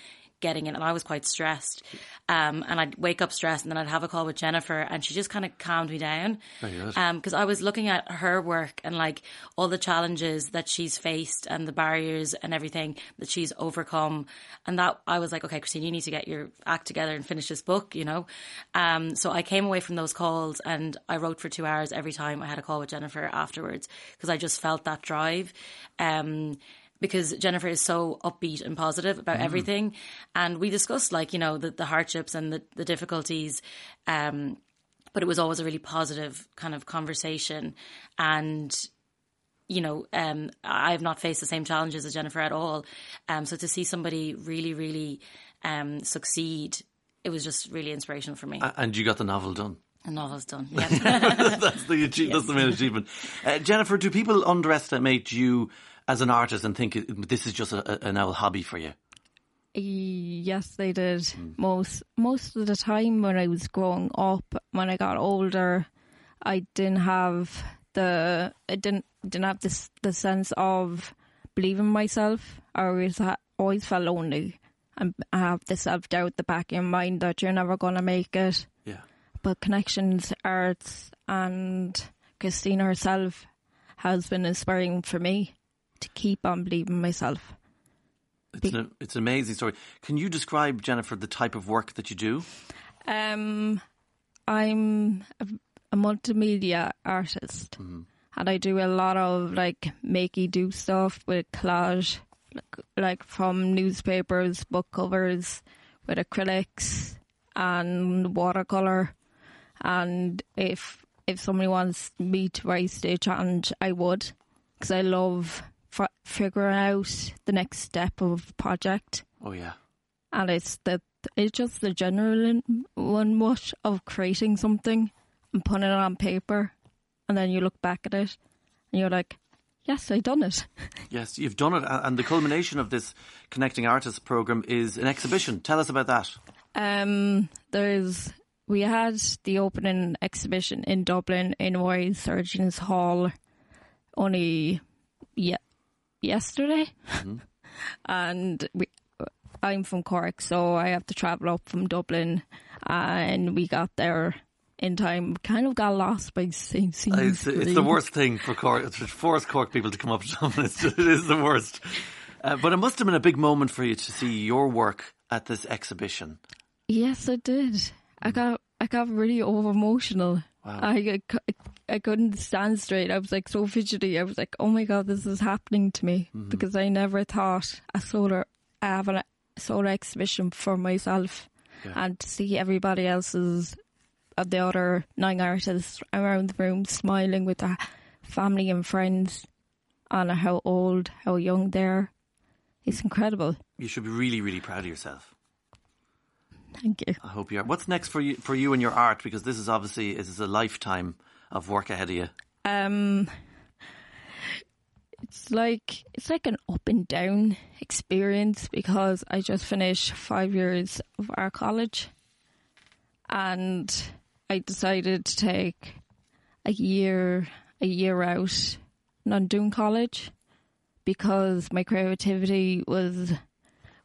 getting in, and I was quite stressed. Um, and I'd wake up stressed, and then I'd have a call with Jennifer, and she just kind of calmed me down. Because um, I was looking at her work and like all the challenges that she's faced and the barriers and everything that she's overcome, and that I was like, okay, Christine, you need to get your act together and finish this book, you know. Um, so I came away from those calls, and I wrote for two hours every time I had a call with Jennifer afterwards because I just felt that drive. Um, because Jennifer is so upbeat and positive about mm. everything. And we discussed like, you know, the, the hardships and the, the difficulties. Um, but it was always a really positive kind of conversation. And, you know, um, I have not faced the same challenges as Jennifer at all. Um, so to see somebody really, really um, succeed, it was just really inspirational for me. And you got the novel done. The novel's done. Yeah. that's the yes. that's the main achievement. Uh, Jennifer, do people underestimate you as an artist and think this is just a, an old hobby for you? Yes, they did. Mm. Most most of the time when I was growing up, when I got older, I didn't have the I didn't didn't have this the sense of believing myself. I always ha- always felt lonely, and I have the self doubt the back of your mind that you're never gonna make it. Yeah. But connections, arts, and Christina herself has been inspiring for me to keep on believing myself. It's, an, it's an amazing story. Can you describe, Jennifer, the type of work that you do? Um, I'm a, a multimedia artist, mm-hmm. and I do a lot of like makey do stuff with collage, like, like from newspapers, book covers, with acrylics and watercolor. And if if somebody wants me to write a challenge, I would, because I love f- figuring out the next step of project. Oh yeah, and it's the it's just the general one much of creating something and putting it on paper, and then you look back at it and you're like, yes, I done it. Yes, you've done it, and the culmination of this connecting artists program is an exhibition. Tell us about that. Um, there's we had the opening exhibition in Dublin in Royal Surgeons Hall only yeah yesterday, mm-hmm. and we, I'm from Cork, so I have to travel up from Dublin, and we got there in time. Kind of got lost by St. It's, it's the worst thing for Cork. It's force Cork people to come up to Dublin. It's, it is the worst. Uh, but it must have been a big moment for you to see your work at this exhibition. Yes, it did. I mm. got I got really over emotional. Wow. I, I, I couldn't stand straight. I was like so fidgety. I was like, oh my god, this is happening to me mm-hmm. because I never thought a solar I have a solar exhibition for myself yeah. and to see everybody else's of uh, the other nine artists around the room smiling with their family and friends and how old, how young they're. It's incredible. You should be really, really proud of yourself. Thank you. I hope you are. What's next for you for you and your art? Because this is obviously this is a lifetime of work ahead of you. Um, it's like it's like an up and down experience because I just finished five years of our college, and I decided to take a year a year out, not doing college, because my creativity was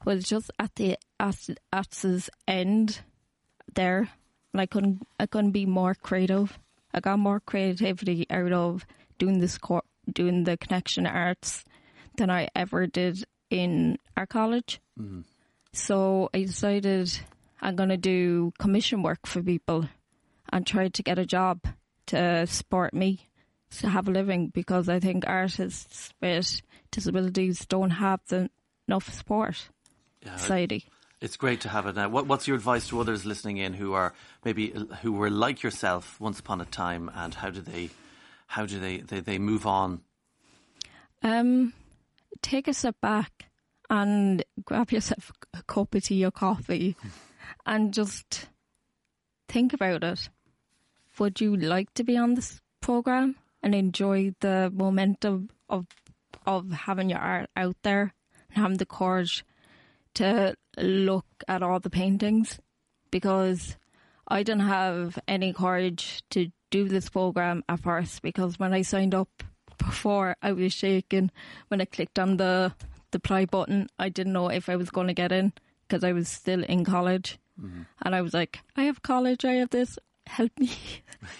was just at the at at its end there, and I couldn't I couldn't be more creative. I got more creativity out of doing this cor- doing the connection arts than I ever did in our college. Mm-hmm. So I decided I'm going to do commission work for people and try to get a job to support me to have a living because I think artists with disabilities don't have the, enough support yeah, society. It's great to have it now. What, what's your advice to others listening in who are maybe who were like yourself once upon a time, and how do they how do they they, they move on? Um, take a step back and grab yourself a cup of tea or coffee, and just think about it. Would you like to be on this program and enjoy the momentum of of having your art out there and having the courage to look at all the paintings because I didn't have any courage to do this program at first because when I signed up before I was shaking. When I clicked on the the play button I didn't know if I was going to get in because I was still in college, mm-hmm. and I was like, I have college, I have this, help me.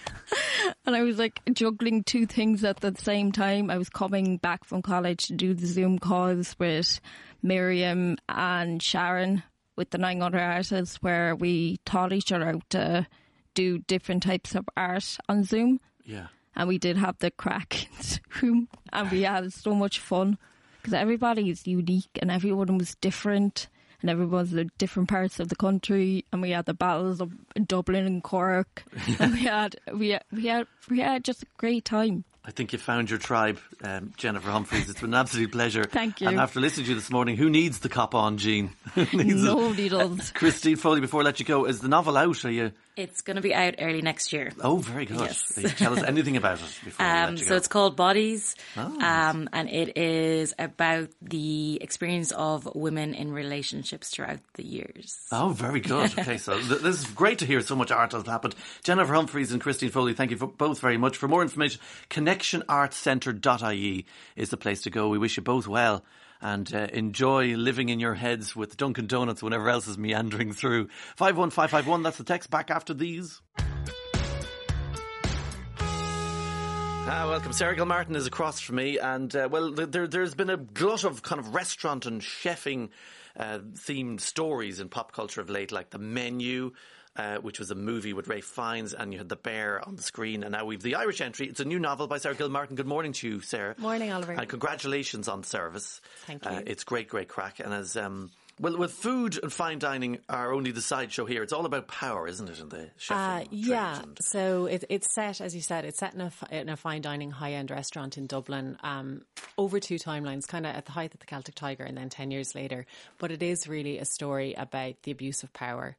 and I was like juggling two things at the same time. I was coming back from college to do the Zoom calls with Miriam and Sharon with the nine other artists, where we taught each other how to do different types of art on Zoom Yeah. and we did have the crack in Zoom, and we had so much fun because everybody is unique and everyone was different, and everyone was in different parts of the country, and we had the battles of Dublin and Cork, and we had we had, we had we had just a great time. I think you found your tribe, um, Jennifer Humphreys. It's been an absolute pleasure. Thank you. And after listening to you this morning, who needs the cop on, gene? Who needs it? Nobody does. Christine Foley, before I let you go, is the novel out? Are you? It's going to be out early next year. Oh, very good. Yes. Tell us anything about it before we Um, let you so go? it's called Bodies, Oh, um, and it is about the experience of women in relationships throughout the years. Oh, very good. Okay, so th- this is great to hear so much art has happened. Jennifer Humphreys and Christine Foley, thank you for both very much. For more information, connectionartcentre.ie is the place to go. We wish you both well and uh, enjoy living in your heads with Dunkin' Donuts whenever else is meandering through. 51551, that's the text. Back after these. Ah, welcome. Sarah Gilmartin is across from me, and uh, well, there, there's been a glut of kind of restaurant and chefing uh, themed stories in pop culture of late, like the menu. Uh, which was a movie with Ralph Fiennes, and you had the bear on the screen, and now we've the Irish entry. It's a new novel by Sarah Gilmartin. Good morning to you, Sarah. Morning, Oliver. And congratulations on service. Thank Uh, you. it's great, great crack. And as um, well, with food and fine dining are only the sideshow here. It's all about power, isn't it? In the chefing Uh, yeah, and- so it, it's set, as you said, it's set in a, in a fine dining high end restaurant in Dublin um, over two timelines, kind of at the height of the Celtic Tiger and then 10 years later. But it is really a story about the abuse of power.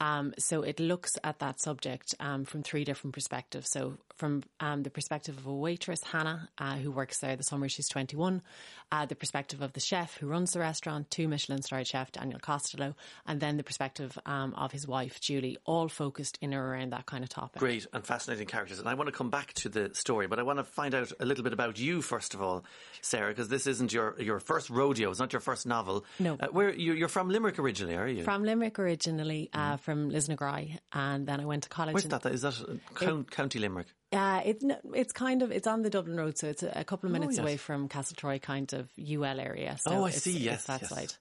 Um, so it looks at that subject um, from three different perspectives. So, from um, the perspective of a waitress, Hannah, uh, who works there the summer she's 21, uh, the perspective of the chef who runs the restaurant, two Michelin starred chef, Daniel Costello, and then the perspective um, of his wife, Julie, all focused in or around that kind of topic. Great and fascinating characters. And I want to come back to the story, but I want to find out a little bit about you first of all, Sarah, because this isn't your your first rodeo. It's not your first novel. No. Uh, where you, you're from Limerick originally, are you? From Limerick originally, uh, from Lisnagry, and then I went to college. Where's that? Is that uh, Count, County Limerick? Uh, it, it's kind of it's on the Dublin Road, so it's a, couple of minutes yes. away from Castletroy, kind of UL area. So Oh, I it's, see. it's Yes, that yes. side.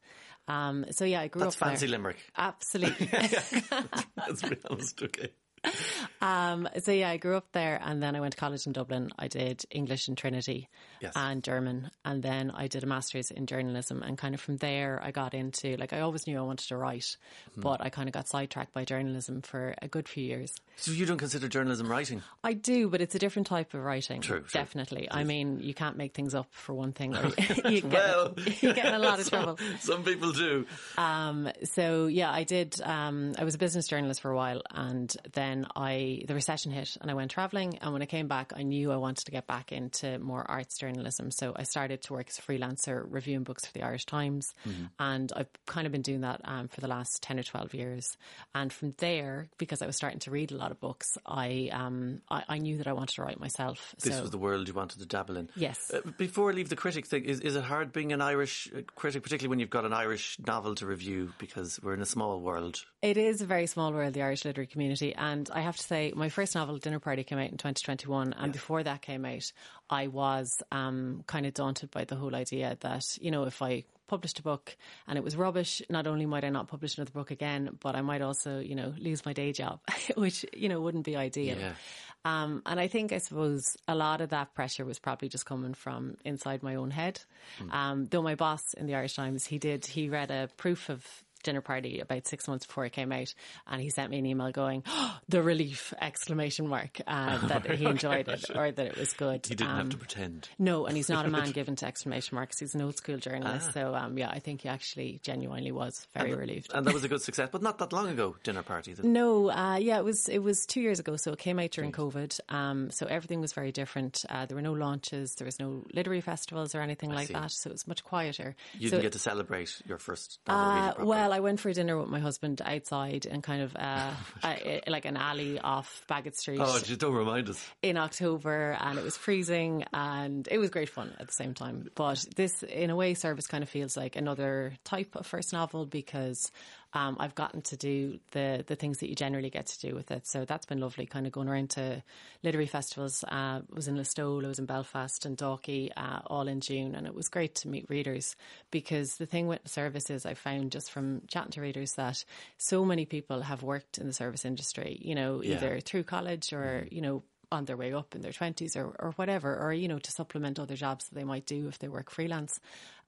Um, so yeah, I grew That's up there. fancy Limerick. Absolutely. Let's be honest. Okay. Um, so yeah, I grew up there, and then I went to college in Dublin. I did English in Trinity Yes. and German, and then I did a master's in journalism. And kind of from there, I got into like I always knew I wanted to write, Hmm. but I kind of got sidetracked by journalism for a good few years. So you don't consider journalism writing? I do, but it's a different type of writing. True, true. definitely. I mean, you can't make things up for one thing. Or you get, Well, you get in a lot of some, trouble. Some people do. Um, so yeah, I did. Um, I was a business journalist for a while, and then I the recession hit, and I went traveling. And when I came back, I knew I wanted to get back into more arts journalism. So I started to work as a freelancer, reviewing books for the Irish Times, and I've kind of been doing that um, for the last ten or twelve years. And from there, because I was starting to read a lot of books, I um, I, I knew that I wanted to write myself. This so was the world you wanted to dabble in. Yes. Uh, before I leave the critic thing, is, is it hard being an Irish uh, critic, particularly when you've got an Irish novel to review because we're in a small world? It is a very small world, the Irish literary community. And I have to say, my first novel, Dinner Party, came out in 2021. And before that came out, I was um, kind of daunted by the whole idea that, you know, if I published a book and it was rubbish, not only might I not publish another book again, but I might also, you know, lose my day job, which, you know, wouldn't be ideal. Yeah. Um, and I think, I suppose, a lot of that pressure was probably just coming from inside my own head. Um, though my boss in the Irish Times, he did, he read a proof of dinner party about six months before it came out and he sent me an email going oh, the relief exclamation mark uh, that he enjoyed it or that it was good He didn't have Um, to pretend. no and he's not a man given to exclamation marks he's an old school journalist so um, yeah I think he actually genuinely was very relieved And that was a good success, but not that long ago, Dinner Party. The- no, uh, yeah, it was it was two years ago, so it came out during COVID. Um, so everything was very different. Uh, there were no launches, there was no literary festivals or anything like see. that. So it was much quieter. You so, didn't get to celebrate your first uh, well, I went for dinner with my husband outside and kind of uh, a, like an alley off Bagot Street. Oh, just don't remind us. In October, and it was freezing, and it was great fun at the same time. But this, in a way, service kind of feels like another type of first novel because um, I've gotten to do the the things that you generally get to do with it. So that's been lovely. Kind of going around to literary festivals. Uh, I was in Listowel, I was in Belfast and Dalkey, uh, all in June, and it was great to meet readers because the thing with services I found just from chatting to readers that so many people have worked in the service industry. You know, Yeah. either through college or you know on their way up in their 20s or, or whatever, or, you know, to supplement other jobs that they might do if they work freelance.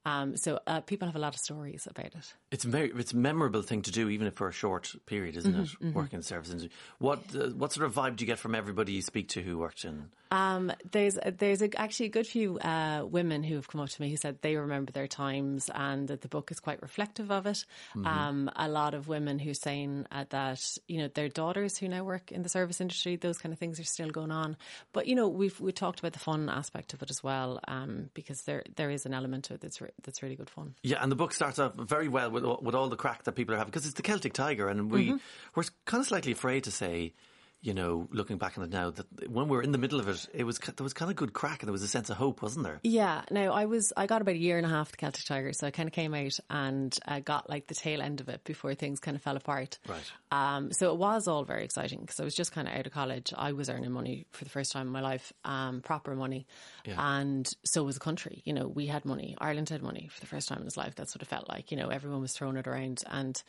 Um, so uh, people have a lot of stories about it. It's very it's a memorable thing to do, even if for a short period, isn't Mm-hmm, it? Working in the service industry. What uh, what sort of vibe do you get from everybody you speak to who worked in? Um, there's there's a, actually a good few uh, women who have come up to me who said they remember their times and that the book is quite reflective of it. Um, a lot of women who are saying uh, that you know their daughters who now work in the service industry, those kind of things are still going on. But you know we've we talked about the fun aspect of it as well, um, because there there is an element to it that's re- that's really good fun. Yeah, and the book starts off very well with with all the crack that people are having because it's the Celtic Tiger, and we Mm-hmm. we're kind of slightly afraid to say. You know, looking back on it now, that when we were in the middle of it, it was there was kind of good crack and there was a sense of hope, wasn't there? Yeah, no, I was I got about a year and a half the Celtic Tiger, so I kind of came out and uh, got like the tail end of it before things kind of fell apart. Right. Um, so it was all very exciting because I was just kind of out of college. I was earning money for the first time in my life, um, proper money, and so was the country. You know, we had money. Ireland had money for the first time in its life. That's what it felt like. You know, everyone was throwing it around and.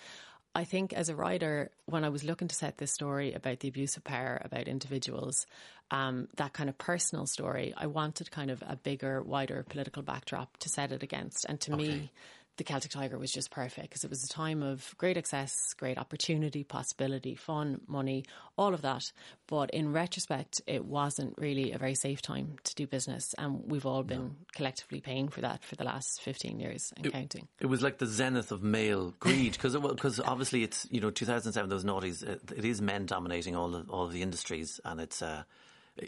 I think as a writer, when I was looking to set this story about the abuse of power, about individuals, um, that kind of personal story, I wanted kind of a bigger, wider political backdrop to set it against. And to me, the Celtic Tiger was just perfect because it was a time of great access, great opportunity, possibility, fun, money, all of that. But in retrospect, it wasn't really a very safe time to do business. And we've all been collectively paying for that for the last 15 years and counting. It was like the zenith of male greed because because obviously it's you know 2007 those noughties it, it is men dominating all of, all of the industries and it's uh,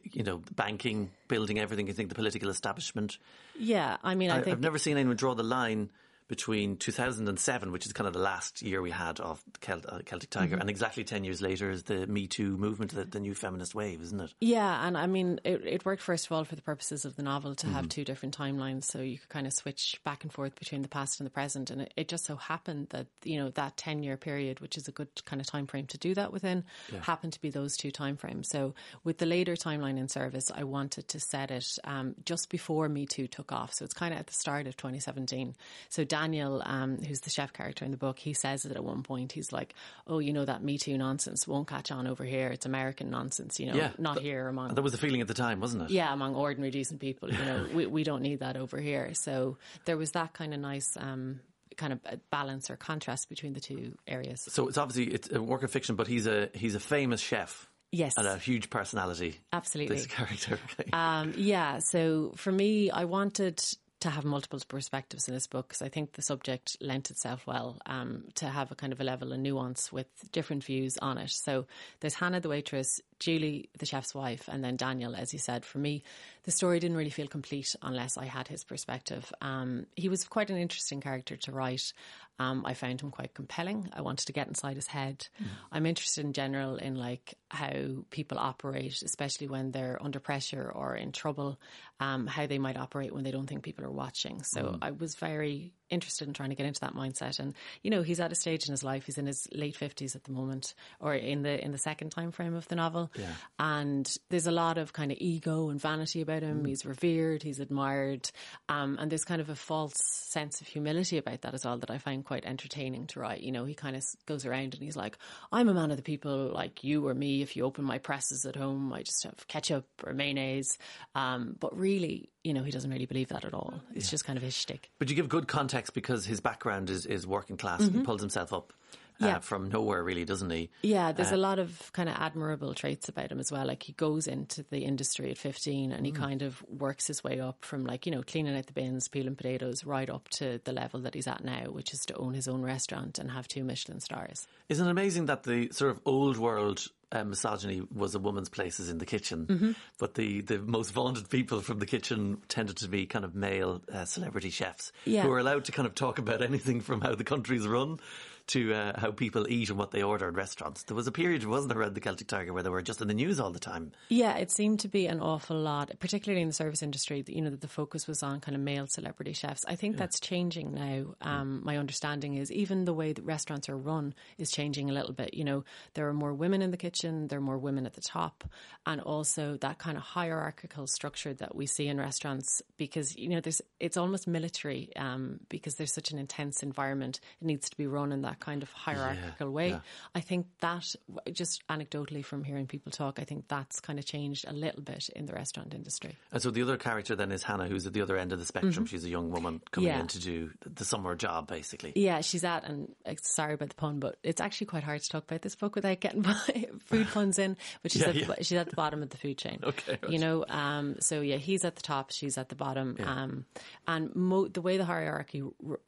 you know banking building everything you think the political establishment Yeah, I mean, I, I, think I've never seen anyone draw the line between 2007 which is kind of the last year we had of Celt, uh, Celtic Tiger Mm-hmm. and exactly 10 years later is the Me Too movement the, the new feminist wave isn't it Yeah, and I mean, it, it worked first of all for the purposes of the novel to have two different timelines, so you could kind of switch back and forth between the past and the present. And it, it just so happened that you know that ten year period, which is a good kind of time frame to do that within, happened to be those two time frames. So with the later timeline in service, I wanted to set it um, just before Me Too took off. So it's kind of at the start of 2017. So Daniel, um, who's the chef character in the book, he says it at one point. He's like, "Oh, you know that Me Too nonsense won't catch on over here. It's American nonsense. You know, Yeah, not th- here among." that was the feeling at the time wasn't it yeah, among ordinary decent people, you know, we we don't need that over here. So there was that kind of nice um, kind of balance or contrast between the two areas. so it's obviously it's a work of fiction but he's a he's a famous chef Yes, and a huge personality absolutely. this character okay. Um, yeah, so for me, I wanted to have multiple perspectives in this book because I think the subject lent itself well um, to have a kind of a level of nuance with different views on it. So there's Hannah the waitress, Julie the chef's wife, and then Daniel, as you said. For me, the story didn't really feel complete unless I had his perspective. Um, he was quite an interesting character to write. Um, I found him quite compelling. I wanted to get inside his head. I'm interested in general in like how people operate, especially when they're under pressure or in trouble, um, how they might operate when they don't think people are watching. So I was very interested in trying to get into that mindset. And you know, he's at a stage in his life. He's in his late fifties at the moment, or in the in the second time frame of the novel. And there's a lot of kind of ego and vanity about him. He's revered. He's admired, um, and there's kind of a false sense of humility about that as well that I find quite entertaining to write. You know, he kind of goes around and he's like, "I'm a man of the people, like you or me. If you open my presses at home, I just have ketchup or mayonnaise." Um, but really, you know, he doesn't really believe that at all. It's just kind of his shtick. But you give good context because his background is, is working class. and He mm-hmm. pulls himself up uh. Yeah. from nowhere, really, doesn't he? Yeah, there's a lot of kind of admirable traits about him as well. Like he goes into the industry at 15 and he kind of works his way up from like, you know, cleaning out the bins, peeling potatoes, right up to the level that he's at now, which is to own his own restaurant and have two Michelin stars. Isn't it amazing that the sort of old world uh, misogyny was a woman's place is in the kitchen, Mm-hmm. but the, the most vaunted people from the kitchen tended to be kind of male uh, celebrity chefs Yeah. who are allowed to kind of talk about anything from how the country's run to uh, how people eat and what they order in restaurants. There was a period, wasn't there, around the Celtic Tiger where they were just in the news all the time. Yeah, it seemed to be an awful lot, particularly in the service industry. You know, that the focus was on kind of male celebrity chefs. I think that's changing now. Um, my understanding is even the way that restaurants are run is changing a little bit. You know, there are more women in the kitchen, there are more women at the top, and also that kind of hierarchical structure that we see in restaurants because you know there's it's almost military um, because there's such an intense environment. It needs to be run in that kind of hierarchical way. yeah. I think that, just anecdotally from hearing people talk, I think that's kind of changed a little bit in the restaurant industry. And so the other character then is Hannah, who's at the other end of the spectrum. She's a young woman coming Mm-hmm. Yeah. in to do the summer job, basically. Yeah, she's at, and sorry about the pun, but it's actually quite hard to talk about this book without getting food puns in. But she's Yeah, at the, yeah. she's at the bottom of the food chain. Okay, right. you know. Um, so yeah, he's at the top, she's at the bottom. Um, and mo- the way the hierarchy r-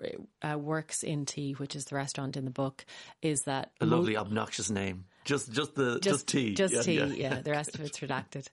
uh, works in Tea, which is the restaurant in the book, is that A mo- lovely, obnoxious name. Just, just the, just, tea. Just Yeah, tea, yeah. yeah. The rest of it's redacted.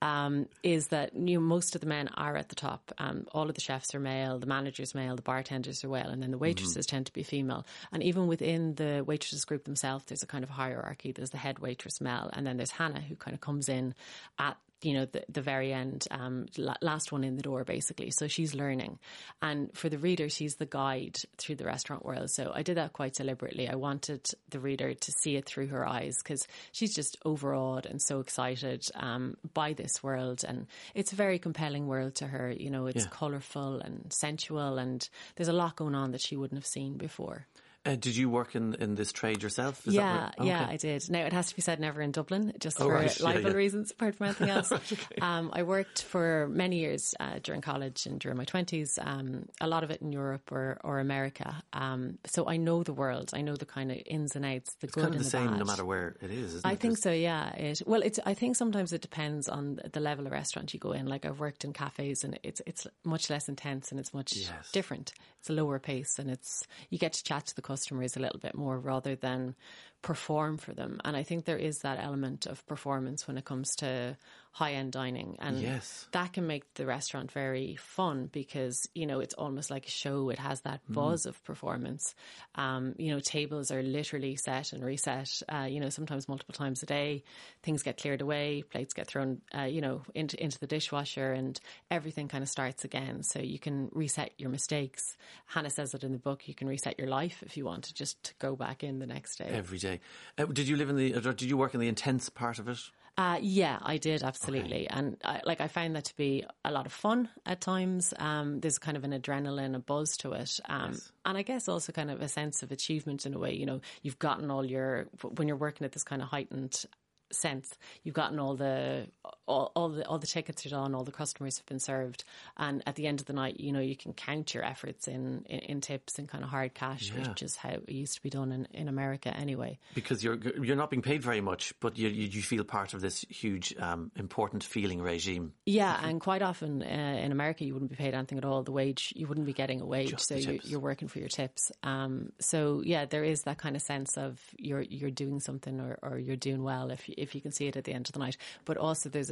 Um, is that you know, most of the men are at the top. Um, all of the chefs are male, the managers male, the bartenders are male, and then the waitresses tend to be female. And even within the waitresses group themselves, there's a kind of hierarchy. There's the head waitress Mel, and then there's Hannah who kind of comes in at you know the, the very end um, last one in the door basically. So she's learning. And for the reader she's the guide through the restaurant world. So i did that quite deliberately. I wanted the reader to see it through her eyes because she's just overawed and so excited um, by this world. And it's a very compelling world to her. You know it's Yeah. colorful and sensual and there's a lot going on that she wouldn't have seen before Uh, did you work in, in this trade yourself? Is yeah, oh, yeah, okay. I did. Now it has to be said, never in Dublin, just Oh, for right, libel yeah. reasons, apart from anything else. um, I worked for many years uh, during college and during my twenties. Um, a lot of it in Europe or, or America. Um, so I know the world. I know the kind of ins and outs, the It's good kind of and the the same bad. no matter where it is, isn't I it? think so. Yeah. It well, it's. I think sometimes it depends on the level of restaurant you go in. Like I've worked in cafes, and it's it's much less intense and it's much Yes. different. It's a lower pace, and it's you get to chat to the customers a little bit more rather than perform for them. And I think there is that element of performance when it comes to high end dining, and Yes. that can make the restaurant very fun because you know it's almost like a show. It has that buzz of performance. Um, you know, tables are literally set and reset. Uh, you know, sometimes multiple times a day. Things get cleared away, plates get thrown. Uh, you know, into into the dishwasher, and everything kind of starts again. So you can reset your mistakes. Hannah says it in the book. You can reset your life if you want to just go back in the next day. every day. Uh, did you live in the? Or did you work in the intense part of it? Uh, yeah, I did absolutely, and I, like I found that to be a lot of fun at times. Um, there's kind of an adrenaline, a buzz to it, um, and I guess also kind of a sense of achievement in a way. You know, you've gotten all your when you're working at this kind of heightened sense, you've gotten all the all, all the all the tickets are done, all the customers have been served, and at the end of the night, you know, you can count your efforts in in, in tips and kind of hard cash, Yeah. which is how it used to be done in, in America anyway. Because you're you're not being paid very much, but you you, you feel part of this huge, um, important feeling regime. Yeah, and quite often uh, in America, you wouldn't be paid anything at all. The wage, you wouldn't be getting a wage, Just so you're, you're working for your tips. Um, so yeah, there is that kind of sense of you're you're doing something or, or you're doing well if you, if you can see it at the end of the night. But also, there's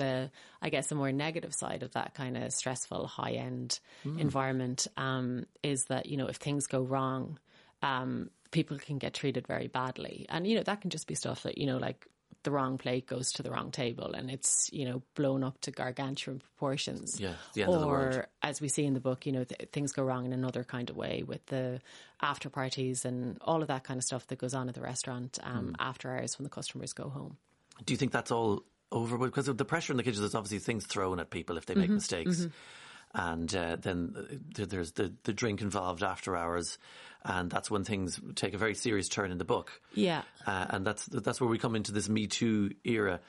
I guess a more negative side of that kind of stressful high end Hmm. environment um, is that you know if things go wrong. Um, people can get treated very badly, and you know that can just be stuff that you know like the wrong plate goes to the wrong table and it's you know blown up to gargantuan proportions. Yeah, the or, the as we see in the book, you know th- things go wrong in another kind of way with the after parties and all of that kind of stuff that goes on at the restaurant um, Hmm. after hours when the customers go home. Do you think that's all over? Because of the pressure in the kitchen, there's obviously things thrown at people if they Mm-hmm, make mistakes. And uh, then uh, there's the, the drink involved after hours, and that's when things take a very serious turn in the book. Yeah. uh, and that's that's where we come into this Me Too era.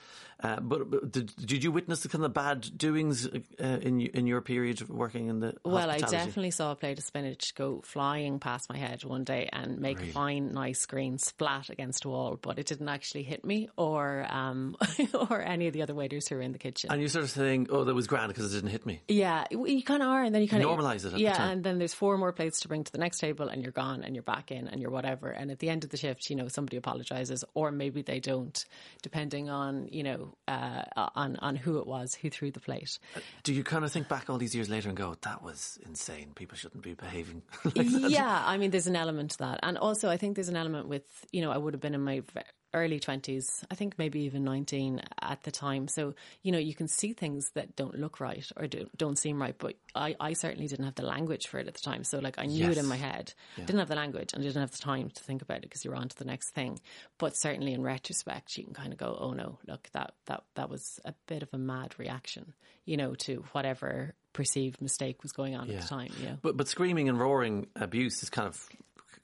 Uh, but, but did, did you witness the kind of bad doings uh, in in your period of working in the Well, I definitely saw a plate of spinach go flying past my head one day and make a fine, nice green splat against a wall, but it didn't actually hit me or um, or any of the other waiters who were in the kitchen. And you sort of saying, "Oh, that was grand because it didn't hit me." Yeah, you kind of are, and then you kind of Normalise it at the yeah, and then there's four more plates to bring to the next table, and you're gone. Gone and you're back in and you're whatever. And at the end of the shift, you know, somebody apologizes or maybe they don't, depending on, you know, uh, on, on who it was who threw the plate. Do you kind of think back all these years later and go, that was insane. People shouldn't be behaving like that? Yeah. I mean, there's an element to that. And also I think there's an element with, you know, I would have been in my early 20s, I think maybe even 19 at the time. So, you know, you can see things that don't look right or do, not seem right, but I, I certainly didn't have the language for it at the time. So, like, I knew yes. it in my head. Yeah. Didn't have the language and didn't have the time to think about it because you're on to the next thing. But certainly in retrospect, you can kind of go, oh no, look, that, that, that was a bit of a mad reaction, you know, to whatever perceived mistake was going on yeah. at the time. Yeah. But, but screaming and roaring abuse is kind of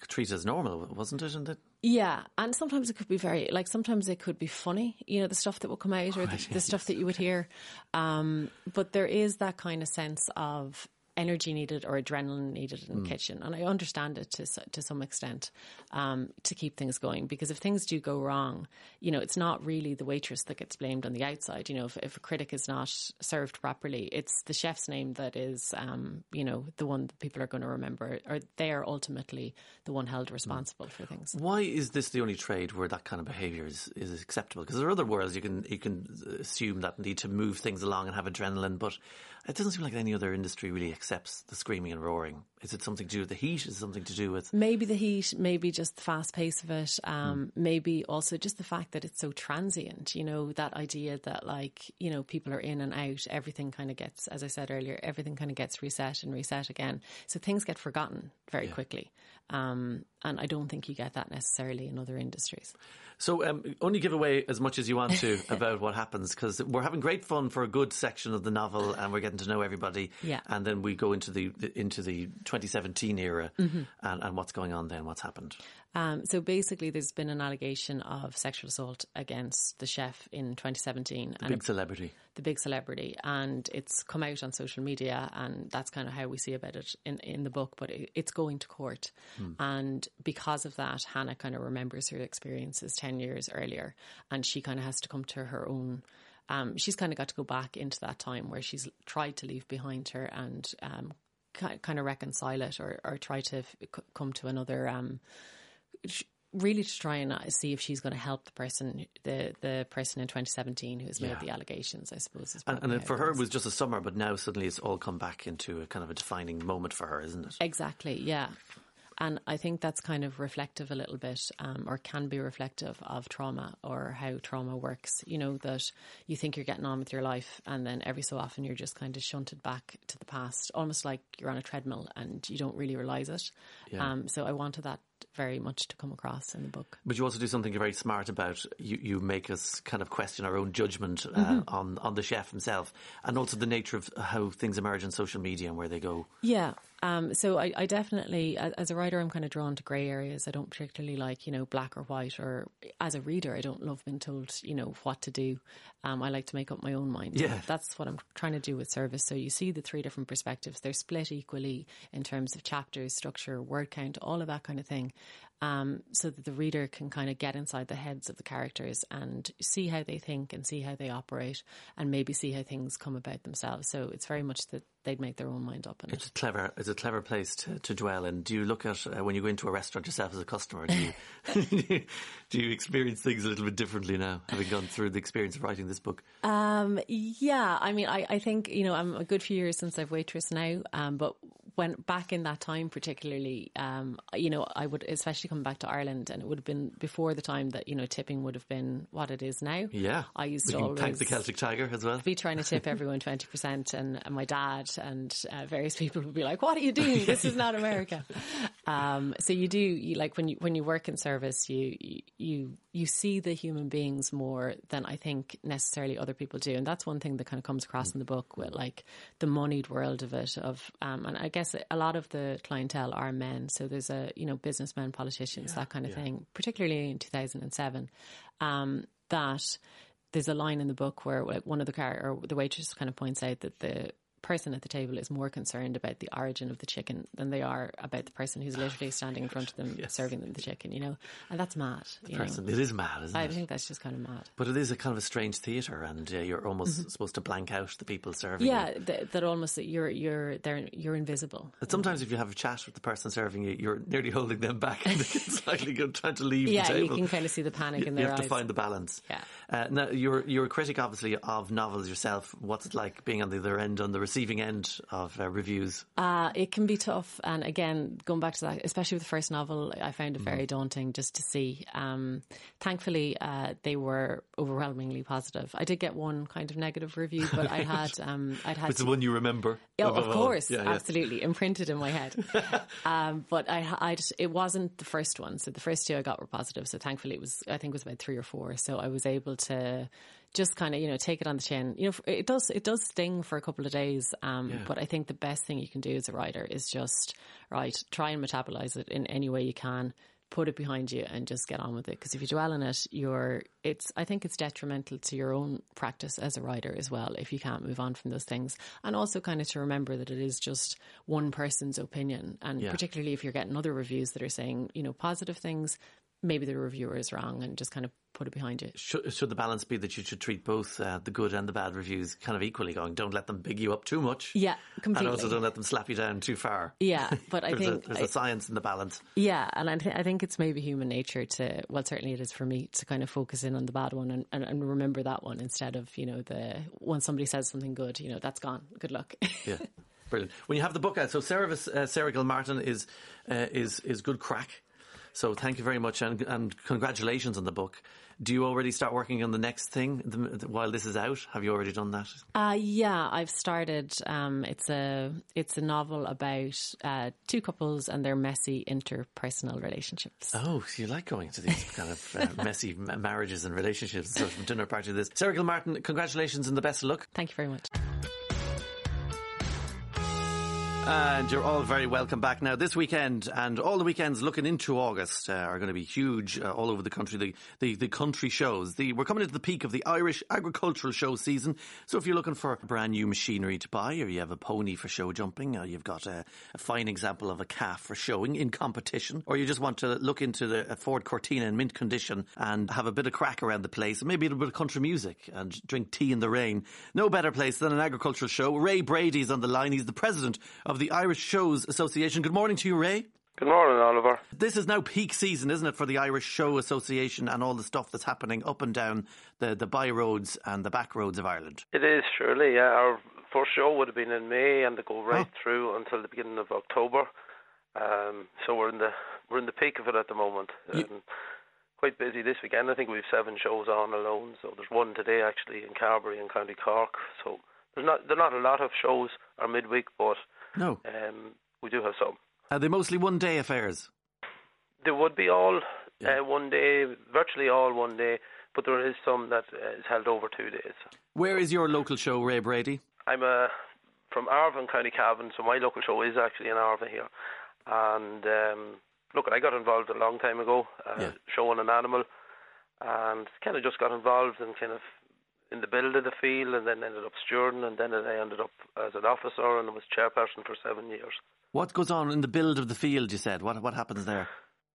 treated as normal, wasn't it? And yeah, and sometimes it could be very like sometimes it could be funny, you know, the stuff that would come out or the, the stuff that you would hear. Um, but there is that kind of sense of energy needed or adrenaline needed in the mm. kitchen. And I understand it to, to some extent um, to keep things going because if things do go wrong, you know, it's not really the waitress that gets blamed on the outside. You know, if, if a critic is not served properly, it's the chef's name that is, um, you know, the one that people are going to remember or they are ultimately the one held responsible mm. for things. Why is this the only trade where that kind of behaviour is, is acceptable? Because there are other worlds you can, you can assume that need to move things along and have adrenaline, but it doesn't seem like any other industry really accepts the screaming and roaring. Is it something to do with the heat? Is it something to do with maybe the heat? Maybe just the fast pace of it. Um, mm. Maybe also just the fact that it's so transient. You know that idea that like you know people are in and out. Everything kind of gets, as I said earlier, everything kind of gets reset and reset again. So things get forgotten very yeah. quickly. Um, and I don't think you get that necessarily in other industries. So um, only give away as much as you want to about what happens because we're having great fun for a good section of the novel and we're getting to know everybody. Yeah. And then we go into the, into the 2017 era mm-hmm. and, and what's going on then, what's happened. Um, so basically, there's been an allegation of sexual assault against the chef in 2017. The big celebrity. The big celebrity, and it's come out on social media, and that's kind of how we see about it in in the book. But it, it's going to court, hmm. and because of that, Hannah kind of remembers her experiences ten years earlier, and she kind of has to come to her own. Um, she's kind of got to go back into that time where she's tried to leave behind her and um, kind of reconcile it or, or try to f- come to another um, really to try and uh, see if she's going to help the person, the the person in 2017 who's made yeah. the allegations. I suppose. and, and for her, it was just a summer, but now suddenly it's all come back into a kind of a defining moment for her, isn't it? Exactly. Yeah. And I think that's kind of reflective a little bit, um, or can be reflective of trauma or how trauma works. You know, that you think you're getting on with your life, and then every so often you're just kind of shunted back to the past, almost like you're on a treadmill and you don't really realize it. Yeah. Um, so I wanted that very much to come across in the book. But you also do something you're very smart about. You you make us kind of question our own judgment uh, mm-hmm. on on the chef himself, and also the nature of how things emerge on social media and where they go. Yeah, um, so I, I, definitely, as a writer, I'm kind of drawn to grey areas. I don't particularly like, you know, black or white. Or as a reader, I don't love being told, you know, what to do. Um, I like to make up my own mind. Yeah. That's what I'm trying to do with service. So you see the three different perspectives. They're split equally in terms of chapters, structure, word count, all of that kind of thing um, so that the reader can kind of get inside the heads of the characters and see how they think and see how they operate and maybe see how things come about themselves. So it's very much that they'd make their own mind up. it's it. a clever, it's a clever place to, to dwell in. Do you look at uh, when you go into a restaurant yourself as a customer? Do you do you experience things a little bit differently now, having gone through the experience of writing this book? Um, yeah, I mean, I, I think you know I'm a good few years since I've waitress now, um, but when back in that time, particularly, um, you know, I would especially come back to Ireland, and it would have been before the time that you know tipping would have been what it is now. Yeah, I used we to always thank the Celtic Tiger as well. Be trying to tip everyone twenty percent, and, and my dad and uh, various people would be like, "What are you doing? This is not America." um, so you do you, like when you when you work in service, you you you see the human beings more than I think necessarily other people do, and that's one thing that kind of comes across in the book with like the moneyed world of it. Of um, and I guess guess a lot of the clientele are men. So there's a, you know, businessmen, politicians, yeah, that kind of yeah. thing, particularly in 2007, um, that there's a line in the book where like one of the car or the waitress kind of points out that the person at the table is more concerned about the origin of the chicken than they are about the person who's literally standing in front of them Yes. serving them the chicken. You know, and that's mad. you know. It is mad, isn't I it? think that's just kind of mad. But it is a kind of a strange theatre, and uh, you're almost supposed to blank out the people serving. you. Mm-hmm. Yeah, that, that almost you're you're they're you're invisible. But sometimes if you have a chat with the person serving you, you're nearly holding them back and slightly go- trying to leave Yeah, the you can kind of see the panic You- in you have eyes. to find the balance. Yeah. Uh, now you're you're a critic, obviously, of novels yourself. What's it like being on the other end, on the receiving end of uh, reviews? Uh, it can be tough, and again, going back to that, especially with the first novel, I found it very daunting just to see. Um, thankfully, uh, they were overwhelmingly positive. I did get one kind of negative review, but I had um, I'd had It's the one you remember. Yeah, of course, Yeah, yeah. absolutely, imprinted in my head. um, but I, I just, it wasn't the first one. So the first two I got were positive. So thankfully, it was I think it was about three or four. So I was able to just kind of you know take it on the chin. You know, it does it does sting for a couple of days. Um, But I think the best thing you can do as a writer is just right try and metabolize it in any way you can. Put it behind you and just get on with it. Because if you dwell on it, you're it's. I think it's detrimental to your own practice as a writer as well if you can't move on from those things. And also kind of to remember that it is just one person's opinion, and Yeah. particularly if you're getting other reviews that are saying you know positive things, maybe the reviewer is wrong, and just kind of put it behind you. Should, should the balance be that you should treat both uh, the good and the bad reviews kind of equally? Going, don't let them big you up too much. Yeah, completely. And also don't let them slap you down too far. Yeah, but I think a, there's I- a science in the balance. Yeah, and I, th- I think it's maybe human nature to, well, certainly it is for me to kind of focus in on the bad one and, and, and remember that one instead of, you know, the when somebody says something good, you know, that's gone. Good luck. Yeah, brilliant. When you have the book out, so Sarah, uh, Sarah Gilmartin is uh, is is good crack. So thank you very much and, and congratulations on the book. Do you already start working on the next thing the, while this is out? Have you already done that? Uh, yeah, I've started. Um, it's a it's a novel about uh, two couples and their messy interpersonal relationships. Oh, so you like going to these kind of uh, messy marriages and relationships sort of dinner party. This Sarah Gilmartin, congratulations and the best of luck. Thank you very much. And you're all very welcome back now. This weekend and all the weekends looking into August uh, are going to be huge uh, all over the country. The, the the country shows. The, we're coming into the peak of the Irish agricultural show season. So if you're looking for brand new machinery to buy, or you have a pony for show jumping, or you've got a, a fine example of a calf for showing in competition, or you just want to look into the Ford Cortina in mint condition and have a bit of crack around the place, and maybe a little bit of country music and drink tea in the rain, no better place than an agricultural show. Ray Brady's on the line. He's the president of the Irish Shows Association. Good morning to you, Ray. Good morning, Oliver. This is now peak season, isn't it, for the Irish Show Association and all the stuff that's happening up and down the, the by roads and the back roads of Ireland? It is surely. Yeah, our first show would have been in May, and they go right Oh. through until the beginning of October. Um, so we're in the we're in the peak of it at the moment. You- Um, quite busy this weekend. I think we've seven shows on alone. So there's one today actually in Carbery in County Cork. So there's not there are not a lot of shows or midweek, but No. um, we do have some. Are they mostly one day affairs? There would be all Yeah. uh, one day, virtually all one day, but there is some that uh, is held over two days. Where is your local show, Ray Brady? I'm uh, from Arva, County Cavan, so my local show is actually in Arva here. And um, look, I got involved a long time ago, uh, Yeah. showing an animal, and kind of just got involved and kind of in the build of the field, and then ended up stewarding, and then I ended up as an officer, and I was chairperson for seven years. What goes on in the build of the field, you said? What, what happens there?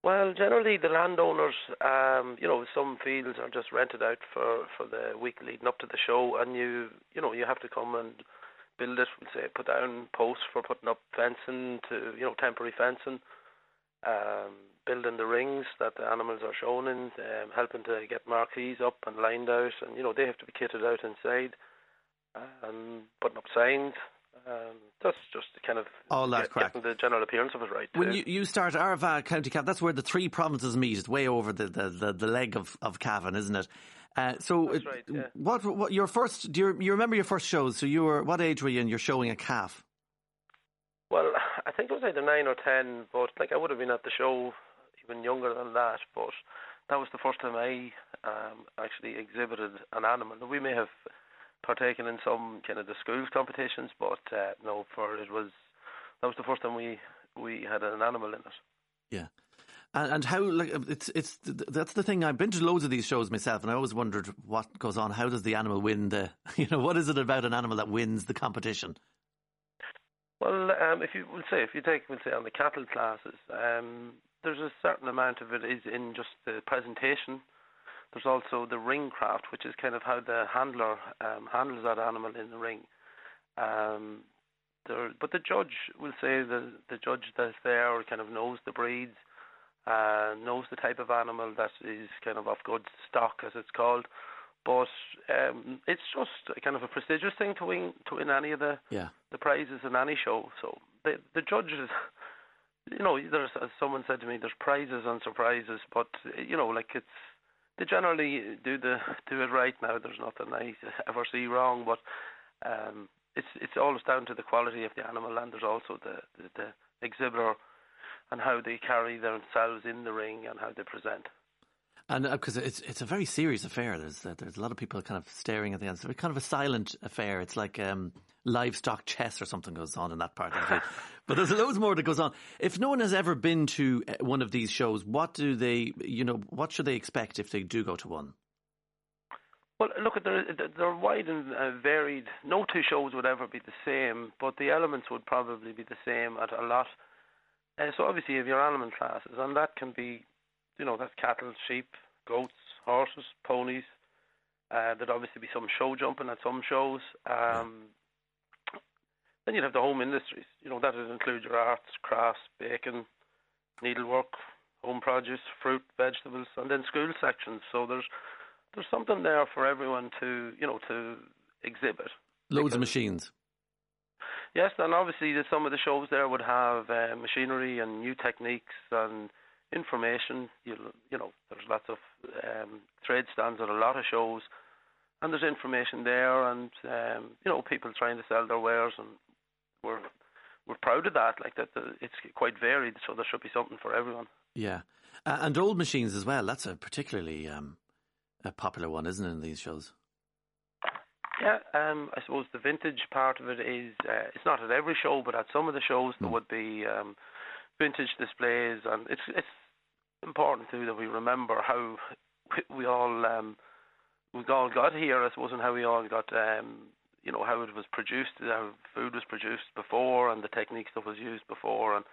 Well, generally the landowners, um, you know, some fields are just rented out for, for the week leading up to the show, and you, you know, you have to come and build it. We'll say put down posts for putting up fencing to, you know, temporary fencing, um, building the rings that the animals are shown in, um, helping to get marquees up and lined out, and you know they have to be kitted out inside, um, putting up signs. Um, that's just kind of All that get- crack. getting the general appearance of it right. When too. you, you start Arva, County Cavan, that's where the three provinces meet. It's way over the, the, the, the leg of, of Cavan, isn't it? Uh, so, it- right, yeah. what what your first? Do you, you remember your first shows? So you were what age were you? And you're showing a calf. Well, I think it was either nine or ten, but like I would have been at the show even younger than that. But that was the first time I um, actually exhibited an animal. We may have partaken in some kind of the school competitions, but uh, no, for it was that was the first time we we had an animal in it. Yeah. And, and how like it's it's that's the thing. I've been to loads of these shows myself, and I always wondered what goes on. How does the animal win the? You know, what is it about an animal that wins the competition? Well, um, if you will say if you take we'll say on the cattle classes, um, there's a certain amount of it is in just the presentation. There's also the ring craft, which is kind of how the handler um, handles that animal in the ring. Um, there, but the judge will say the the judge that's there kind of knows the breeds, uh, knows the type of animal that is kind of of good stock, as it's called. But um, it's just kind of a prestigious thing to win to win any of the Yeah. the prizes in any show. So the the judges, you know, there's as someone said to me, there's prizes and surprises, but you know, like it's they generally do the do it right now. There's nothing I ever see wrong, but um, it's it's always down to the quality of the animal, and there's also the the, the exhibitor and how they carry themselves in the ring and how they present. And because it's it's a very serious affair. There's uh, there's a lot of people kind of staring at the end. It's kind of a silent affair. It's like um, livestock chess or something goes on in that part of the field. but there's loads more that goes on. If no one has ever been to uh, one of these shows, what do they, you know, what should they expect if they do go to one? Well, look, they're, they're wide and uh, varied. No two shows would ever be the same, but the elements would probably be the same at a lot. Uh, so obviously if you have your animal classes, and that can be, you know, that's cattle, sheep, goats, horses, ponies. Uh, there'd obviously be some show jumping at some shows. Um, then you'd have the home industries. You know, that would include your arts, crafts, baking, needlework, home produce, fruit, vegetables, and then school sections. So there's there's something there for everyone to you know to exhibit. Loads of machines. Yes, and obviously the, some of the shows there would have uh, machinery and new techniques and information. You you know, there's lots of um, trade stands at a lot of shows, and there's information there, and um, you know, people trying to sell their wares, and we're we're proud of that. Like that, the, it's quite varied, so there should be something for everyone. Yeah, uh, and old machines as well. That's a particularly um, a popular one, isn't it? In these shows. Yeah, um, I suppose the vintage part of it is uh, it's not at every show, but at some of the shows there Mm. would be um, vintage displays, and it's it's important too that we remember how we- all um, we all got here, I suppose, and how we all got um, you know how it was produced, how food was produced before, and the techniques that was used before, and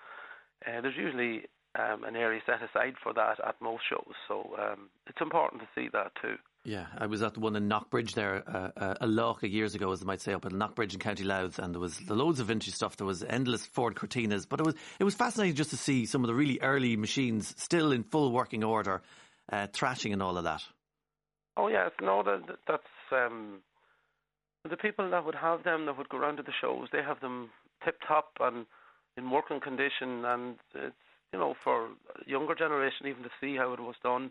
uh, there's usually um, an area set aside for that at most shows, so um, it's important to see that too. Yeah, I was at the one in Knockbridge there uh, uh, a of years ago, as they might say, up at Knockbridge in County Louth, and there was loads of vintage stuff. There was endless Ford Cortinas, but it was it was fascinating just to see some of the really early machines still in full working order, uh, thrashing and all of that. Oh yes, no, that that- that's um, the people that would have them that would go around to the shows. They have them tip top and in working condition, and it's you know for younger generation even to see how it was done.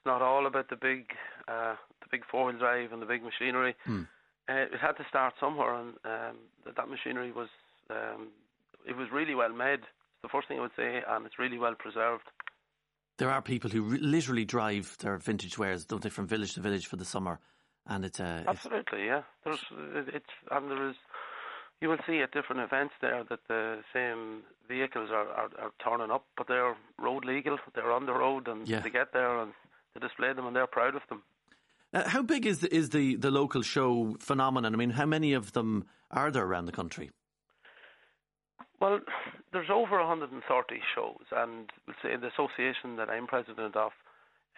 It's not all about the big, uh, the big four wheel drive and the big machinery. Hmm. Uh, it had to start somewhere, and um, that, that machinery was um, it was really well made. It's the first thing I would say, and it's really well preserved. There are people who re- literally drive their vintage wares, don't they, from village to village for the summer, and it's uh, it's, Absolutely, yeah. There's it's and there is you will see at different events there that the same vehicles are, are, are turning up, but they're road legal. They're on the road and Yeah. they get there and they display them and they're proud of them. uh, how big is the, is the the local show phenomenon? I mean, how many of them are there around the country? Well, there's over 130 shows, and we'll say the association that I'm president of,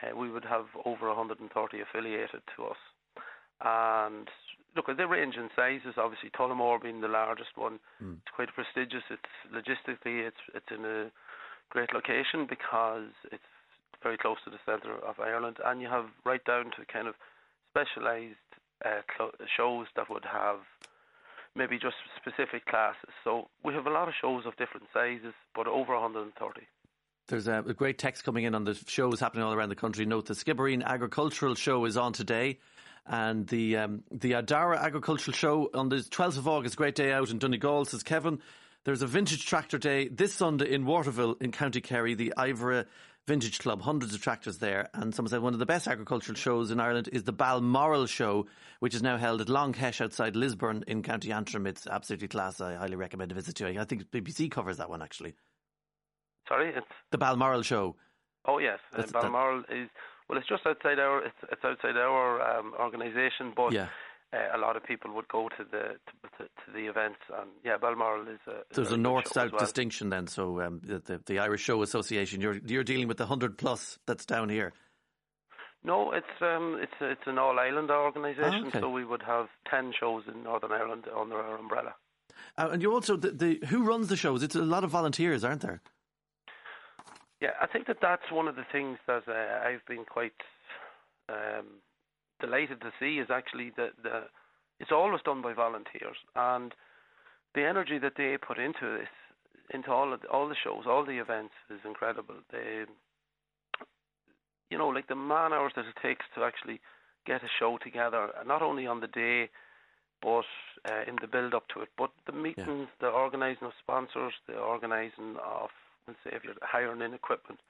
uh, we would have over 130 affiliated to us. And look, they range in sizes. Obviously, Tullamore being the largest one, Mm. it's quite prestigious. It's logistically, it's it's in a great location because it's very close to the centre of Ireland, and you have right down to kind of specialised uh, cl- shows that would have maybe just specific classes. So we have a lot of shows of different sizes, but over 130. There's a, a great text coming in on the shows happening all around the country. Note the Skibbereen Agricultural Show is on today, and the um, the Ardara Agricultural Show on the 12th of August. Great day out in Donegal, says Kevin. There's a Vintage Tractor Day this Sunday in Waterville in County Kerry, the Iveragh Vintage Club. Hundreds of tractors there. And someone said one of the best agricultural shows in Ireland is the Balmoral Show, which is now held at Long Kesh outside Lisburn in County Antrim. It's absolutely class. I highly recommend a visit to it. I think BBC covers that one actually. Sorry, it's The Balmoral Show. oh yes, uh, That's- Balmoral is well, it's just outside our it's, it's outside our um, organisation, but Yeah. Uh, a lot of people would go to the to, to, to the events. And yeah, Balmoral is a there's a, a north south well. distinction then. So um, the, the, the Irish Show Association, you're you're dealing with the hundred plus that's down here. No, it's um, it's it's an all island organisation, Oh, okay. so we would have ten shows in Northern Ireland under our umbrella. Uh, and you also the, the who runs the shows? It's a lot of volunteers, aren't there? Yeah, I think that that's one of the things that uh, I've been quite um, delighted to see is actually that the it's always done by volunteers and the energy that they put into this, into all of the, all the shows, all the events is incredible. They, you know, like the man hours that it takes to actually get a show together, not only on the day, but uh, in the build up to it, but the meetings, the organising of sponsors, the organising of, let's say, if you're hiring in equipment.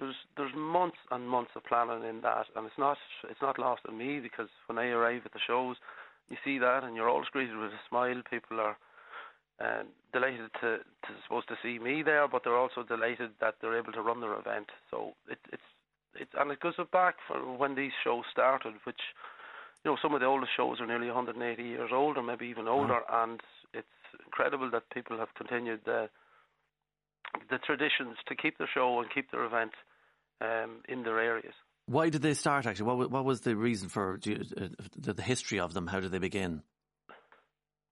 There's there's months and months of planning in that, and it's not it's not lost on me because when I arrive at the shows, you see that, and you're always greeted with a smile. People are uh, delighted to, to supposed to see me there, but they're also delighted that they're able to run their event. So it, it's it's and it goes back for when these shows started, which you know some of the oldest shows are nearly 180 years old, or maybe even older, and it's incredible that people have continued the the traditions to keep the show and keep their event um, in their areas. Why did they start actually? What what was the reason for you- uh, the, the history of them? How did they begin?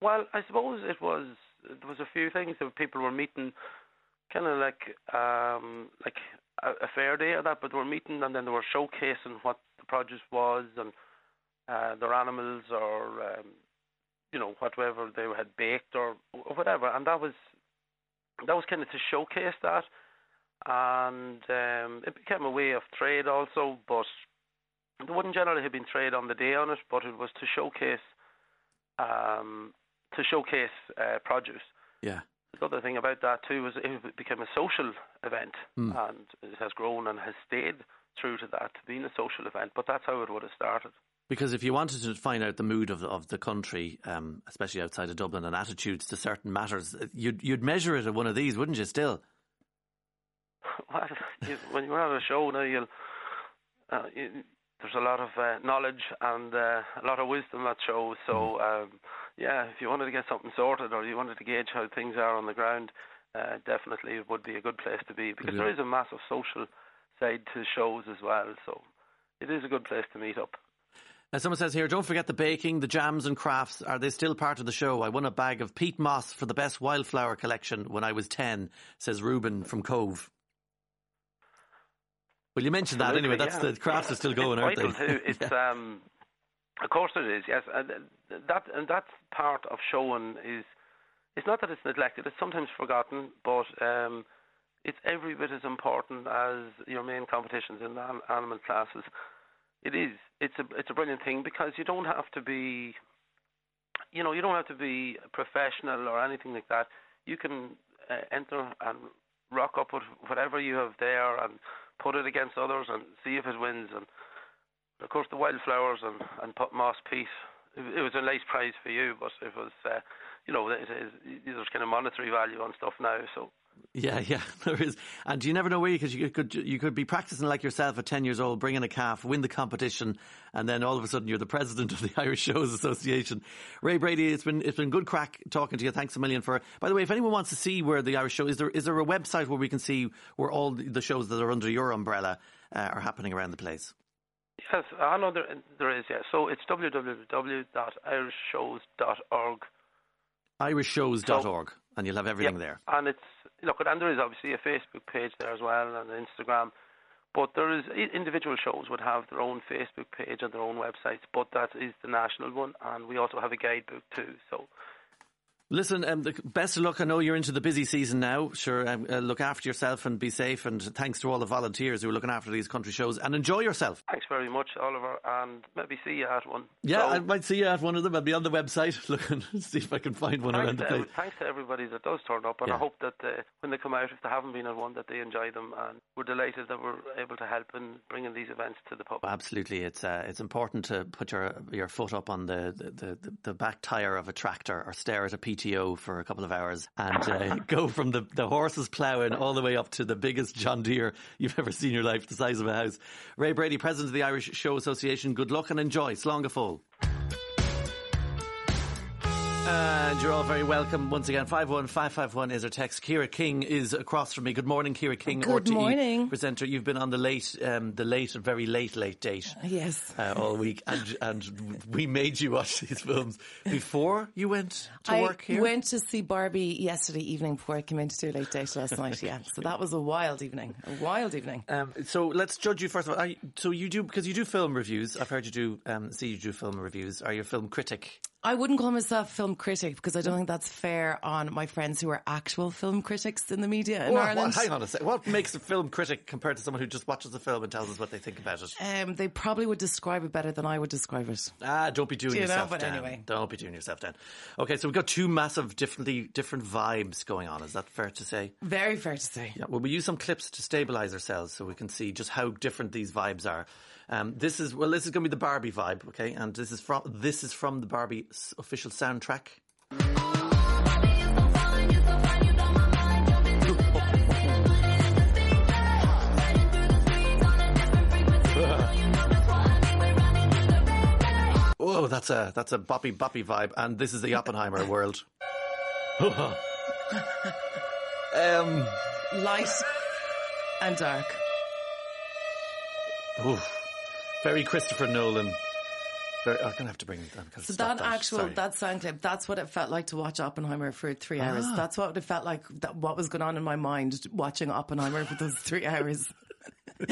Well, I suppose it was there was a few things that people were meeting, kind of like um, like a, a fair day or that, but they were meeting and then they were showcasing what the produce was and uh, their animals or um, you know whatever they had baked or, or whatever, and that was that was kind of to showcase that, and um, it became a way of trade also, but there wouldn't generally have been trade on the day on it, but it was to showcase um, to showcase uh, produce. Yeah. The other thing about that too was it became a social event, Hmm. and it has grown and has stayed true to that, being a social event. But that's how it would have started. Because if you wanted to find out the mood of the, of the country, um, especially outside of Dublin, and attitudes to certain matters, you'd you'd measure it at one of these, wouldn't you? Still, when you're at a show now, you'll uh, you, there's a lot of uh, knowledge and uh, a lot of wisdom at shows. So um, yeah, if you wanted to get something sorted or you wanted to gauge how things are on the ground, uh, definitely it would be a good place to be because Yeah. there is a massive social side to shows as well. So it is a good place to meet up. Now, someone says here, don't forget the baking, the jams and crafts. Are they still part of the show? I won a bag of peat moss for the best wildflower collection when I was 10, says Ruben from Cove. Well, you mentioned that anyway. That's Absolutely, the crafts are still going, it's aren't they? It's um, of course it is. Yes, and uh, that and that's part of showing is. It's not that it's neglected; it's sometimes forgotten, but um, it's every bit as important as your main competitions in the animal classes. It is. It's a it's a brilliant thing because you don't have to be, you know, you don't have to be professional or anything like that. You can uh, enter and rock up with whatever you have there and put it against others and see if it wins. And of course, the wildflowers and and put moss peat. It, it was a nice prize for you, but it was, uh, you know, it is, there's kind of monetary value on stuff now. So Yeah, yeah, there is, and you never know where because you could you could be practicing like yourself at ten years old, bringing a calf, win the competition, and then all of a sudden you're the president of the Irish Shows Association. Ray Brady, it's been it's been good crack talking to you. Thanks a million for. By the way, if anyone wants to see where the Irish Show is, there is there a website where we can see where all the shows that are under your umbrella uh, are happening around the place? yes, I know there there is. Yeah, so it's www.irishshows.org. irishshows.org, and you'll have everything Yep. there. And it's look, and there is obviously a Facebook page there as well and an Instagram. But there is individual shows would have their own Facebook page and their own websites, but that is the national one, and we also have a guidebook too. So Listen, um, the best of luck. I know you're into the busy season now. Sure, um, uh, look after yourself and be safe. And thanks to all the volunteers who are looking after these country shows. And enjoy yourself. thanks very much, Oliver, and maybe see you at one. Yeah, So, I might see you at one of them. I'll be on the website looking, to see if I can find one around the place. thanks to everybody that does turn up, and Yeah. I hope that uh, when they come out, if they haven't been at one, that they enjoy them. And we're delighted that we're able to help in bringing these events to the public. Absolutely, it's uh, it's important to put your your foot up on the, the, the, the back tire of a tractor or stare at a PTO for a couple of hours and uh, go from the, the horses ploughing all the way up to the biggest John Deere you've ever seen in your life, the size of a house. Ray Brady, President of the Irish Show Association, good luck and enjoy. Slán fóill. And you're all very welcome once again. 51551 is our text. Ciara King is across from me. Good morning, Ciara King. Good RTE morning. Presenter. You've been on the late, um, the late, very late, late date. Yes. Uh, all week. And, and we made you watch these films before you went to I work here. I went to see Barbie yesterday evening before I came in into Too Late Date last night. Yeah, so that was a wild evening. A wild evening. Um, so let's judge you first of all. You, so you do because you do film reviews. I've heard you do um, see you do film reviews. Are you a film critic? I wouldn't call myself a film critic because I don't think that's fair on my friends who are actual film critics in the media in Well, Ireland. hang on a second. What makes a film critic compared to someone who just watches a film and tells us what they think about it? Um, they probably would describe it better than I would describe it. Ah, don't be doing Do you know? yourself But down. anyway. Don't be doing yourself down. Okay, so we've got two massive, differently different vibes going on. Is that fair to say? Very fair to say. Yeah. Well, we use some clips to stabilize ourselves so we can see just how different these vibes are. Um, this is well, this is going to be the Barbie vibe, okay? And this is from this is from the Barbie official soundtrack. Whoa, that's a that's a boppy boppy vibe, and this is the Oppenheimer world. um, Light and dark. oof. Very Christopher Nolan. Very, I'm gonna have to bring it down. So that, actual that sound clip, that's what it felt like to watch Oppenheimer for three hours. Ah. That's what it felt like. That what was going on in my mind watching Oppenheimer for those three hours.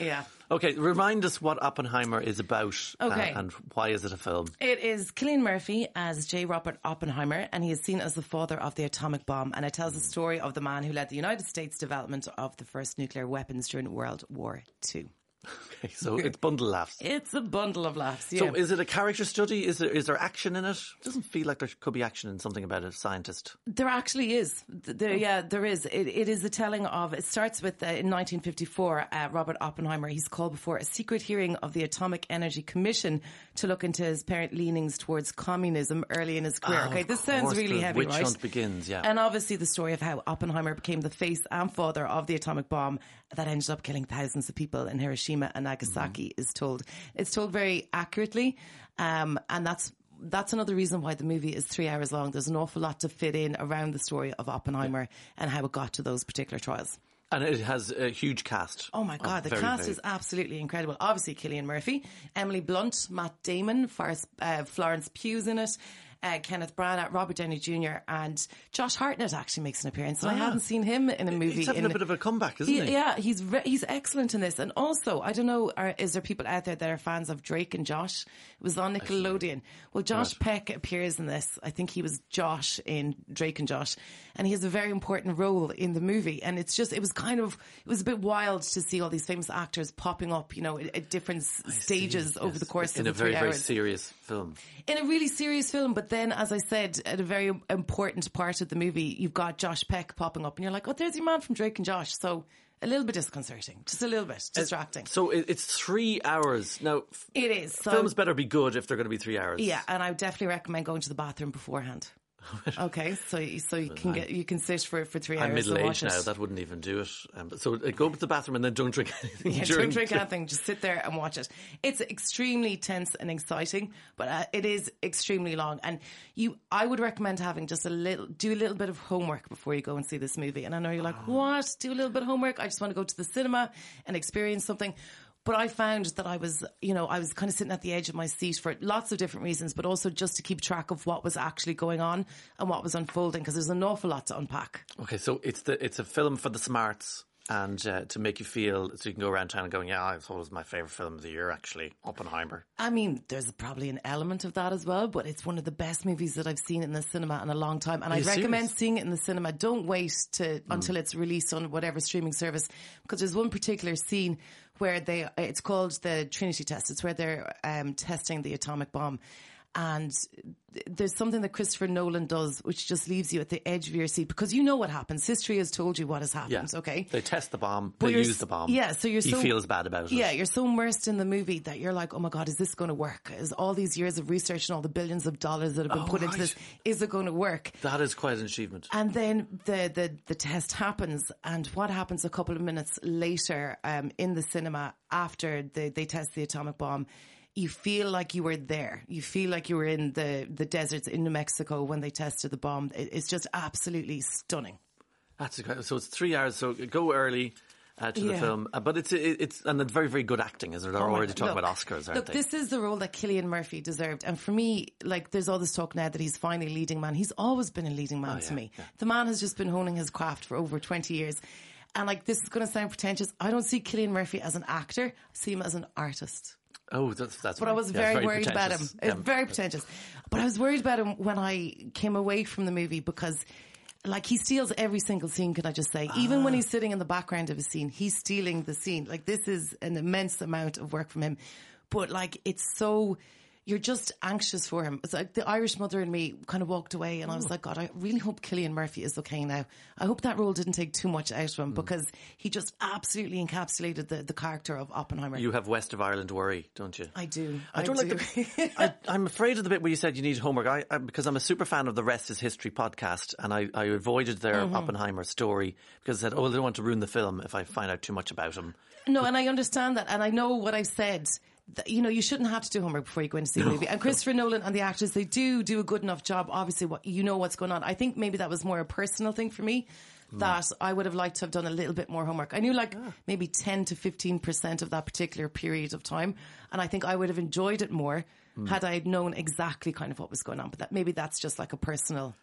yeah. Okay, remind us what Oppenheimer is about uh, Okay. and why is it a film? It is Cillian Murphy as J. Robert Oppenheimer, and he is seen as the father of the atomic bomb. And it tells the story of the man who led the United States development of the first nuclear weapons during World War II. Okay, so it's bundle laughs. It's a bundle of laughs. Yeah. So is it a character study? Is there is there action in it? It doesn't feel like there could be action in something about a scientist. There actually is. There, yeah, there is. It, it is a telling of. It starts with uh, in 1954. Uh, Robert Oppenheimer. He's called before a secret hearing of the Atomic Energy Commission to look into his parent leanings towards communism early in his career. Oh, okay, this sounds really the heavy, witch right? hunt begins, yeah. And obviously the story of how Oppenheimer became the face and father of the atomic bomb that ended up killing thousands of people in Hiroshima and Nagasaki Mm-hmm. is told. It's told very accurately, um, and that's that's another reason why the movie is three hours long. There's an awful lot to fit in around the story of Oppenheimer and how it got to those particular trials. And it has a huge cast. Oh my God, the very, cast very- is absolutely incredible. Obviously, Cillian Murphy, Emily Blunt, Matt Damon, uh, Florence Pugh's in it. Uh, Kenneth Branagh, Robert Downey Jr. and Josh Hartnett actually makes an appearance. And I Ah. hadn't seen him in a movie. He's having in, a bit of a comeback, isn't he? Yeah, he's re- he's excellent in this. And also, I don't know, are, is there people out there that are fans of Drake and Josh? It was on Nickelodeon. Well, Josh Peck appears in this. I think he was Josh in Drake and Josh, and he has a very important role in the movie. And it's just, it was kind of, it was a bit wild to see all these famous actors popping up, you know, at, at different s- stages over the course in of a very three very serious film. in a really serious film. But then, as I said, at a very important part of the movie, you've got Josh Peck popping up, and you're like, oh, there's your man from Drake and Josh. So a little bit disconcerting, just a little bit uh, distracting. So it, it's three hours now. It is. So, Films better be good if they're going to be three hours. yeah, and I would definitely recommend going to the bathroom beforehand. okay, so you- so you can get you can sit for for three I'm hours. middle and watch aged now. it. That wouldn't even do it. Um, so uh, go to the bathroom and then don't drink anything. Yeah, don't drink anything. Just sit there and watch it. It's extremely tense and exciting, but uh, it is extremely long. And you, I would recommend having just a little, do a little bit of homework before you go and see this movie. And I know you're like, what? Do a little bit of homework? I just want to go to the cinema and experience something. But I found that I was, you know, I was kind of sitting at the edge of my seat for lots of different reasons, but also just to keep track of what was actually going on and what was unfolding because there's an awful lot to unpack. Okay, so it's the it's a film for the smarts and uh, to make you feel so you can go around town and going, yeah, I thought it was my favorite film of the year actually, Oppenheimer. I mean, there's probably an element of that as well, but it's one of the best movies that I've seen in the cinema in a long time. And I recommend serious? seeing it in the cinema. Don't wait to until it's released on whatever streaming service, because there's one particular scene where they, it's called the Trinity test. It's where they're um, testing the atomic bomb. And there's something that Christopher Nolan does, which just leaves you at the edge of your seat because you know what happens. History has told you what has happened. Yeah, Okay. They test the bomb. But they use the bomb. Yeah, so you're so, he feels bad about it. Yeah, you're so immersed in the movie that you're like, oh my god, is this going to work? Is all these years of research and all the billions of dollars that have been Oh, put into this, is it going to work? that is quite an achievement. And then the, the, the test happens, and what happens a couple of minutes later um, in the cinema after they, they test the atomic bomb you feel like you were there. You feel like you were in the, the deserts in New Mexico when they tested the bomb. It, it's just absolutely stunning. That's incredible. So it's three hours. So go early. Uh, to the film, uh, but it's it's and it's very very good acting. Is it? They're Oh already talking look, about Oscars, aren't Look, they? this is the role that Cillian Murphy deserved. And for me, like, there's all this talk now that he's finally leading man. He's always been a leading man to Oh, yeah, me. yeah. The man has just been honing his craft for over 20 years. And like, this is going to sound pretentious. I don't see Cillian Murphy as an actor. I see him as an artist. Oh, that's that's. But I was yeah, it's very, worried about him. It's Yeah. very pretentious. But I was worried about him when I came away from the movie because like he steals every single scene, can I just say? Even Ah. when he's sitting in the background of a scene, he's stealing the scene. Like this is an immense amount of work from him. But like it's so you're just anxious for him. It's like the Irish mother in me kind of walked away and I was like, God, I really hope Cillian Murphy is okay now. I hope that role didn't take too much out of him Mm. because he just absolutely encapsulated the, the character of Oppenheimer. You have West of Ireland worry, don't you? I do. I don't like the. I, I'm afraid of the bit where you said you need homework. I, I because I'm a super fan of the Rest is History podcast, and I, I avoided their Mm-hmm. Oppenheimer story because I said, "Oh, I don't want to ruin the film if I find out too much about him." No, and I understand that, and I know what I've said. You know, you shouldn't have to do homework before you go in to see a movie. And Christopher Nolan and the actors, they do do a good enough job. Obviously, what you know what's going on. I think maybe that was more a personal thing for me. Mm. That I would have liked to have done a little bit more homework. I knew like ah. maybe ten to fifteen percent of that particular period of time, and I think I would have enjoyed it more mm. had I known exactly kind of what was going on. But that maybe that's just like a personal.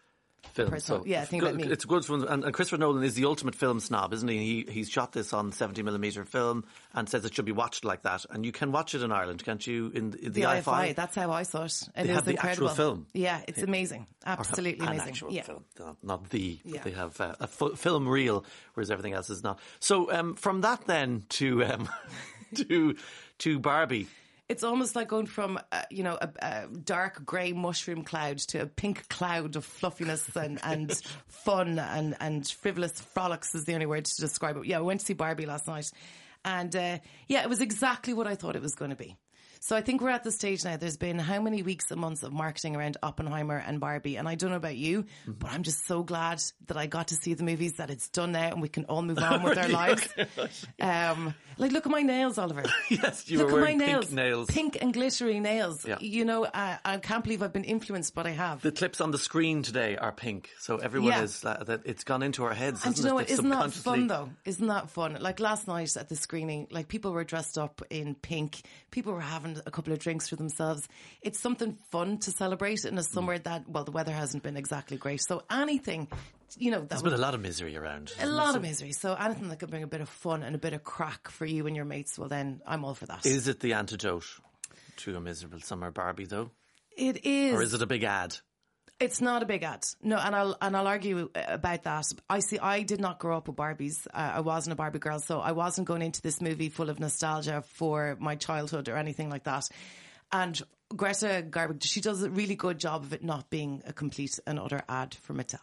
Film. Personal- So yeah, think good- me. It's a good one, and, and Christopher Nolan is the ultimate film snob, isn't he? he? He's shot this on 70 millimeter film and says it should be watched like that, and you can watch it in Ireland, can't you? In, in the, The IFI, that's how I saw it. And They it have the actual incredible. film? Yeah, it's amazing. Absolutely an amazing. actual yeah. film, not, not the. but Yeah. They have uh, a film reel, whereas everything else is not. So um, from that then to um, to to Barbie. It's almost like going from, uh, you know, a, a dark grey mushroom cloud to a pink cloud of fluffiness and, and fun and, and frivolous frolics is the only word to describe it. Yeah, I went to see Barbie last night. And uh, yeah, it was exactly what I thought it was going to be. So I think we're at the stage now. There's been how many weeks and months of marketing around Oppenheimer and Barbie, and I don't know about you, but I'm just so glad that I got to see the movies. That it's done now, and we can all move on with our lives. Um, like, look at my nails, Oliver. Yes, you look were at my wearing nails, pink nails. pink and glittery nails. Yeah. You know, I, I can't believe I've been influenced, but I have. The clips on the screen today are pink, so everyone Yeah. is uh, that it's gone into our heads. And isn't you know it? what? Isn't that fun though? Isn't that fun? Like last night at the screening, like people were dressed up in pink. People were having a couple of drinks for themselves. It's something fun to celebrate in a mm. summer that, well, the weather hasn't been exactly great. So anything, you know, that There's been a lot of misery around. a lot of misery. So anything that could bring a bit of fun and a bit of crack for you and your mates, well, then I'm all for that. Is it the antidote to a miserable summer, Barbie? Though, it is. or is it a big ad? It's not a big ad. No, and I'll and I'll argue about that. I see. I did not grow up with Barbies. Uh, I wasn't a Barbie girl, so I wasn't going into this movie full of nostalgia for my childhood or anything like that. And Greta Garbo, she does a really good job of it not being a complete and utter ad for Mattel.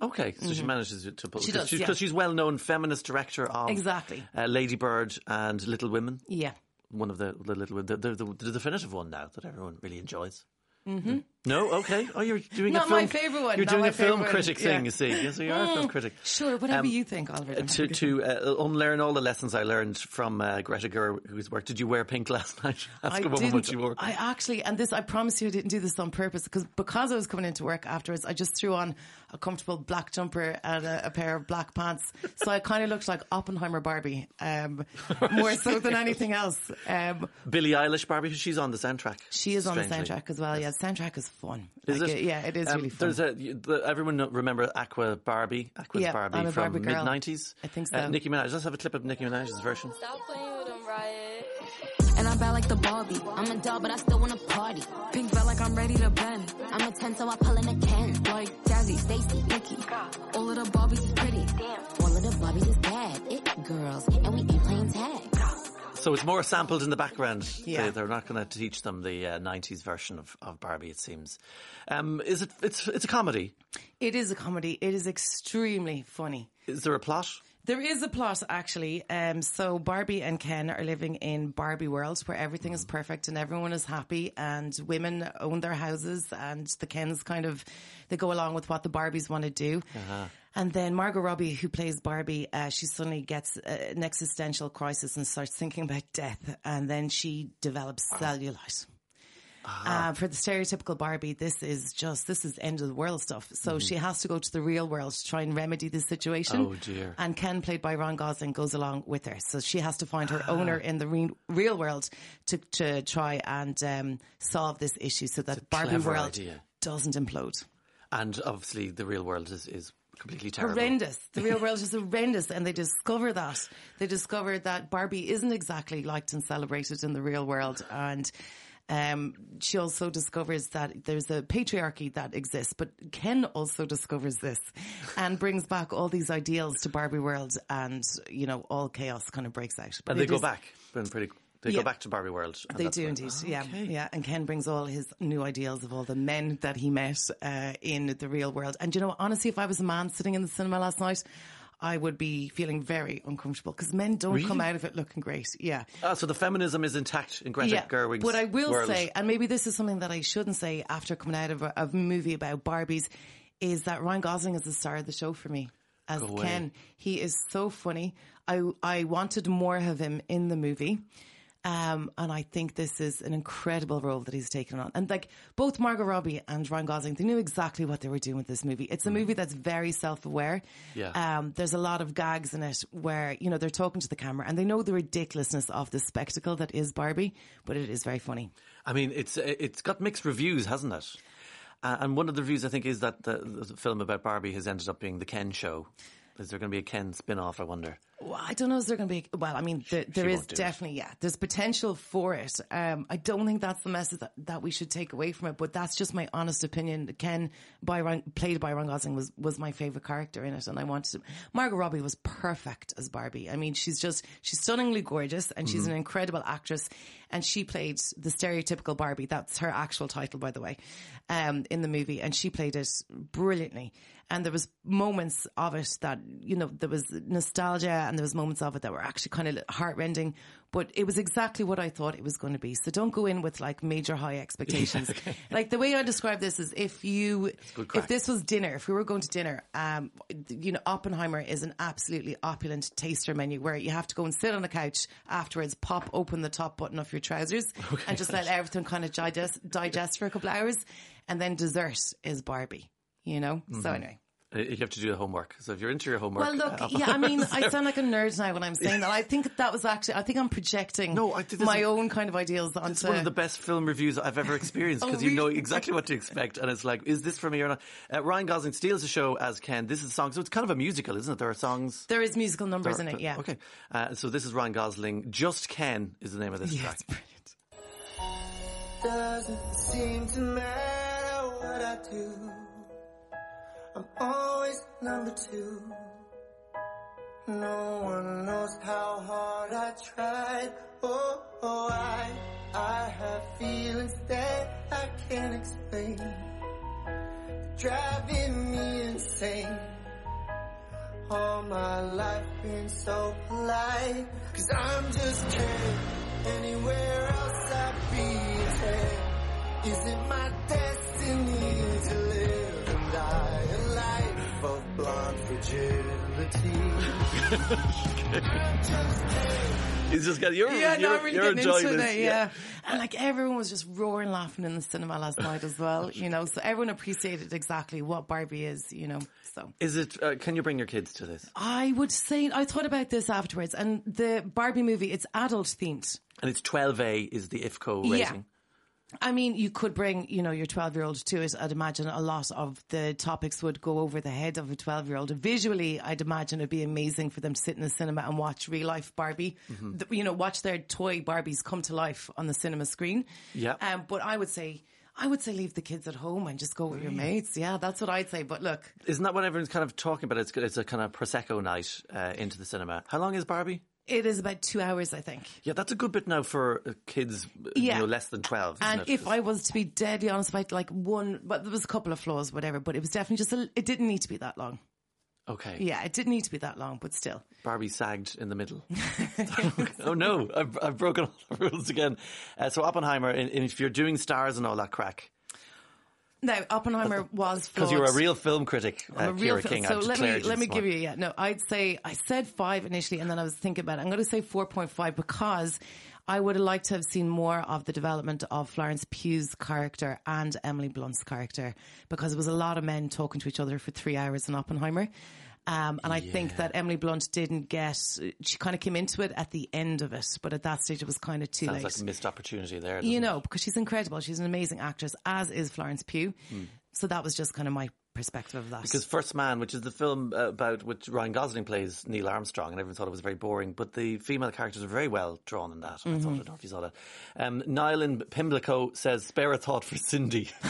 Okay, so she manages to pull Mm-hmm. She because does, yeah. she's well known feminist director of Exactly. uh, Lady Bird and Little Women. Yeah. One of the the little the, the, the, the definitive one now that everyone really enjoys. Mm-hmm. No, okay. Oh, you're doing Not a film. my favourite one, You're doing a film favourite one, critic thing. yeah. You see, yes, you are a film critic. Sure, whatever Um, you think, Oliver. To to uh, unlearn all the lessons I learned from uh, Greta Gerwig's work. Did you wear pink last night? Ask I a woman what she wore. I actually, and this, I promise you, I didn't do this on purpose because because I was coming into work afterwards. I just threw on a comfortable black jumper and a, a pair of black pants, so I kind of looked like Oppenheimer Barbie, um, more so than anything else. Um, Billie Eilish, Barbie, she's on the soundtrack. she is on the soundtrack as well. Yeah, the soundtrack is fun. Is Like, it? Yeah, it is Um, really fun. There's a the, everyone know- remember Aqua Barbie, Aqua's Yeah, Barbie I'm a from mid 90s? I think Uh, so. Nicki Minaj. Let's have a clip of Nicki Minaj's version. Stop playing with them, Riot. And I'm bad like the Barbie. I'm a doll, but I still wanna party. Pink felt like I'm ready to bend. I'm a 10, so I pull in a Ken. Like Jazzy, Stacy, Nikki. All of the Barbies is pretty. Damn. All of the Barbies is bad. It girls. And we ain't playing tag. So it's more sampled in the background. Yeah. They, are not going to teach them the uh, '90s version of, of Barbie. It seems. Um, is it? It's it's a comedy. it is a comedy. It is extremely funny. Is there a plot? There is a plot actually. Um, so Barbie and Ken are living in Barbie world where everything is perfect and everyone is happy and women own their houses and the Kens kind of they go along with what the Barbies want to do. And then Margot Robbie, who plays Barbie, uh, she suddenly gets uh, an existential crisis and starts thinking about death. And then she develops cellulite. Uh, for the stereotypical Barbie, this is just this is end of the world stuff. So she has to go to the real world to try and remedy the situation. Oh, dear. And Ken, played by Ryan Gosling, goes along with her. So she has to find her owner in the re- real world to to try and um, solve this issue so that Barbie world idea. doesn't implode. And obviously, the real world is, is completely terrible. Horrendous. The real world is horrendous, and they discover that. They discover that Barbie isn't exactly liked and celebrated in the real world, and um, she also discovers that there's a patriarchy that exists. But Ken also discovers this and brings back all these ideals to Barbie world, and you know all chaos kind of breaks out. But And they it go is- back. Been pretty. They Yeah. go back to Barbie World. They do indeed, yeah, Okay. yeah. And Ken brings all his new ideals of all the men that he met uh, in the real world. And you know, honestly, if I was a man sitting in the cinema last night, I would be feeling very uncomfortable because men don't come out of it looking great. Yeah. Ah, so the feminism is intact in Greta Gerwig's But I will world. say, and maybe this is something that I shouldn't say after coming out of a, of a movie about Barbies, is that Ryan Gosling is the star of the show for me. As. Ken, he is so funny. I I wanted more of him in the movie. Um, and I think this is an incredible role that he's taken on. And like both Margot Robbie and Ryan Gosling, they knew exactly what they were doing with this movie. It's a movie that's very self-aware. Yeah. Um, there's a lot of gags in it where, you know, they're talking to the camera and they know the ridiculousness of the spectacle that is Barbie, but it is very funny. I mean, it's it's got mixed reviews, hasn't it? Uh, and one of the reviews I think is that the, the film about Barbie has ended up being the Ken show. Is there going to be a Ken spin-off? I wonder. Well, I don't know if they're going to be. Well, I mean, there, there is won't it. definitely, yeah, there's potential for it. Um, I don't think that's the message that, that we should take away from it, but that's just my honest opinion. Ken, by Ryan, played by Ryan Gosling, was was my favorite character in it, and I wanted to. Margot Robbie was perfect as Barbie. I mean, she's just she's stunningly gorgeous, and she's Mm-hmm. an incredible actress, and she played the stereotypical Barbie. That's her actual title, by the way, um, in the movie, and she played it brilliantly. And there was moments of it that you know there was nostalgia, and there was moments of it that were actually kind of heartrending. But it was exactly what I thought it was going to be. So don't go in with like major high expectations. Like the way I describe this is if you, if this was dinner, if we were going to dinner, um, you know, Oppenheimer is an absolutely opulent taster menu where you have to go and sit on the couch afterwards, pop open the top button of your trousers, and just let everything kind of digest digest for a couple of hours, and then dessert is Barbie. You know. So anyway. Uh, You have to do the homework. So if you're into your homework, Well, look, uh, yeah, I mean, I sound like a nerd now when I'm saying that. I think that was actually, I think I'm projecting No, I think my is- own kind of ideals onto. It's one of the best film reviews I've ever experienced Oh, because you know exactly what to expect, and it's like, is this for me or not? Uh, Ryan Gosling steals the show as Ken. This is a song, so it's kind of a musical, isn't it? There are songs. there is musical numbers in it, yeah. Okay. Uh, so this is Ryan Gosling. Just Ken is the name of this Yeah, track. it's brilliant. Doesn't seem to matter what I do. I'm always number two. No one knows how hard I tried. Oh, oh, I, I have feelings that I can't explain. Driving me insane. All my life been so polite. Cause I'm just kidding. Anywhere else I'd be. Is it my destiny to live life of blonde fragility? I'm just kidding. He's just got you're Yeah, you're, no, I'm really you're getting enjoying into this. it, yeah. And like everyone was just roaring laughing in the cinema last night as well, you know, so everyone appreciated exactly what Barbie is, you know, so. Is it? Uh, can you bring your kids to this? I would say, I thought about this afterwards and the Barbie movie, it's adult themed. And it's 12A is the IFCO rating. Yeah. I mean, you could bring, you know, your 12 year old to it. I'd imagine a lot of the topics would go over the head of a 12 year old. Visually, I'd imagine it'd be amazing for them to sit in the cinema and watch real life Barbie. Mm-hmm. Th- You know, watch their toy Barbies come to life on the cinema screen. Yeah. Um, but I would say, I would say leave the kids at home and just go with your mates. Yeah, that's what I'd say. But look, Isn't that what everyone's kind of talking about? It's it's a kind of prosecco night uh, into the cinema. How long is Barbie? It is about two hours, I think. Yeah, that's a good bit now for uh, kids, uh, Yeah. you know, less than twelve. And it? if I was to be deadly honest about like one, but there was a couple of flaws, whatever, but it was definitely just, a, it didn't need to be that long. okay, Yeah, it didn't need to be that long, but still. Barbie sagged in the middle. oh no, I've, I've broken all the rules again. Uh, so Oppenheimer, in, in, if you're doing stars and all that crack, No, Oppenheimer was Because you're a real film critic, uh, I'm a real. King. So I've let me let me give you yeah. No, I'd say I said five initially, and then I was thinking about it. I'm going to say four point five because I would have liked to have seen more of the development of Florence Pugh's character and Emily Blunt's character because it was a lot of men talking to each other for three hours in Oppenheimer. Um, and I think that Emily Blunt didn't get, she kind of came into it at the end of it, but at that stage it was kind of too Sounds late. like a missed opportunity there. You doesn't it? know, because she's incredible. She's an amazing actress, as is Florence Pugh. So that was just kind of my perspective of that. Because First Man, which is the film about which Ryan Gosling plays Neil Armstrong, and everyone thought it was very boring, but the female characters are very well drawn in that. I thought, I Mm-hmm. don't know if you saw that. Um, in Pimlico says, "Spare a thought for Cindy."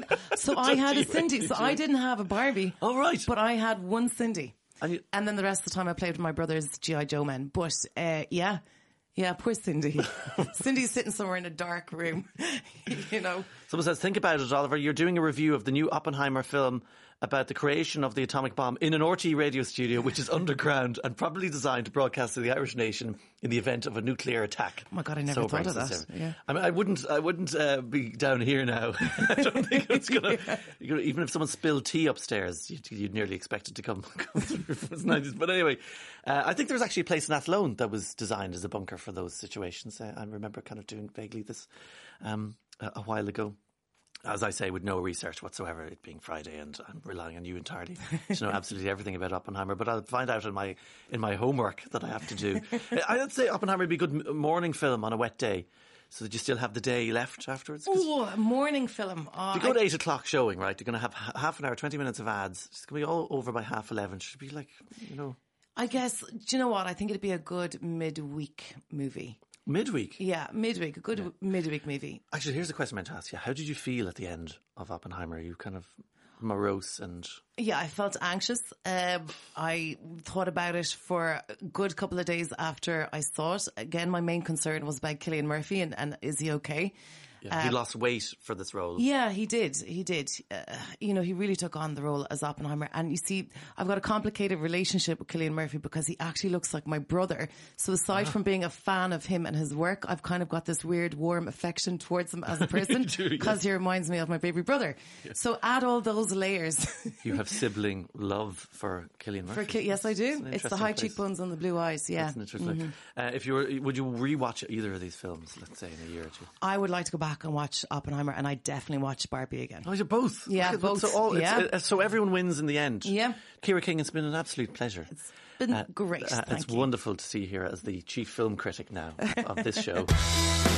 so I had a Cindy. So. I didn't have a Barbie. All right. But I had one Cindy. And you- And then the rest of the time I played with my brother's G.I. Joe men. But uh, yeah. Yeah, poor Cindy. Cindy's sitting somewhere in a dark room, you know. Someone says, "Think about it, Oliver. You're doing a review of the new Oppenheimer film." About the creation of the atomic bomb in an RT radio studio, which is underground and probably designed to broadcast to the Irish nation in the event of a nuclear attack. Oh my God, I never So thought of that. Yeah. I mean, I wouldn't, I wouldn't uh, be down here now. I don't think it's you're gonna- Even if someone spilled tea upstairs, you'd, you'd nearly expect it to come, come through from the 90s. But anyway, uh, I think there was actually a place in Athlone that was designed as a bunker for those situations. Uh, I remember kind of doing vaguely this um, a, a while ago. As I say, with no research whatsoever, it being Friday, and I'm relying on you entirely to know absolutely everything about Oppenheimer. But I'll find out in my in my homework that I have to do. I'd say Oppenheimer would be a good morning film on a wet day, so that you still have the day left afterwards? Oh, a morning film. Oh, if you go I- eight o'clock showing, right, you're going to have h- half an hour, twenty minutes of ads. It's going to be all over by half eleven. Should be like, you know, I guess, do you know what? I think it'd be a good midweek movie. Midweek. Yeah, midweek. A good midweek movie. Actually, here's a question I meant to ask you: How did you feel at the end of Oppenheimer? Are you kind of morose and Yeah, I felt anxious. Um, I thought about it for a good couple of days after I saw it. Again, my main concern was about Cillian Murphy and, and is he okay? Yeah, he lost weight for this role? Yeah, he did. He did. Uh, you know, he really took on the role as Oppenheimer. And you see, I've got a complicated relationship with Cillian Murphy because he actually looks like my brother. So aside from being a fan of him and his work, I've kind of got this weird warm affection towards him as a person do, because he reminds me of my baby brother. So add all those layers. You have sibling love for Cillian Murphy. For Ki- yes, I do. It's It's the high place. cheekbones and the blue eyes. Yeah. That's an interesting. Uh, if you were, would you rewatch either of these films? Let's say in a year or two. I would like to go back and watch Oppenheimer, and I definitely watch Barbie again. Oh, you're both. Yeah, both. So, all, it's- Yeah. uh, so everyone wins in the end. Yeah. Ciara King, it's been an absolute pleasure. It's been great, it's thank you. wonderful to see you here as the chief film critic now of this show.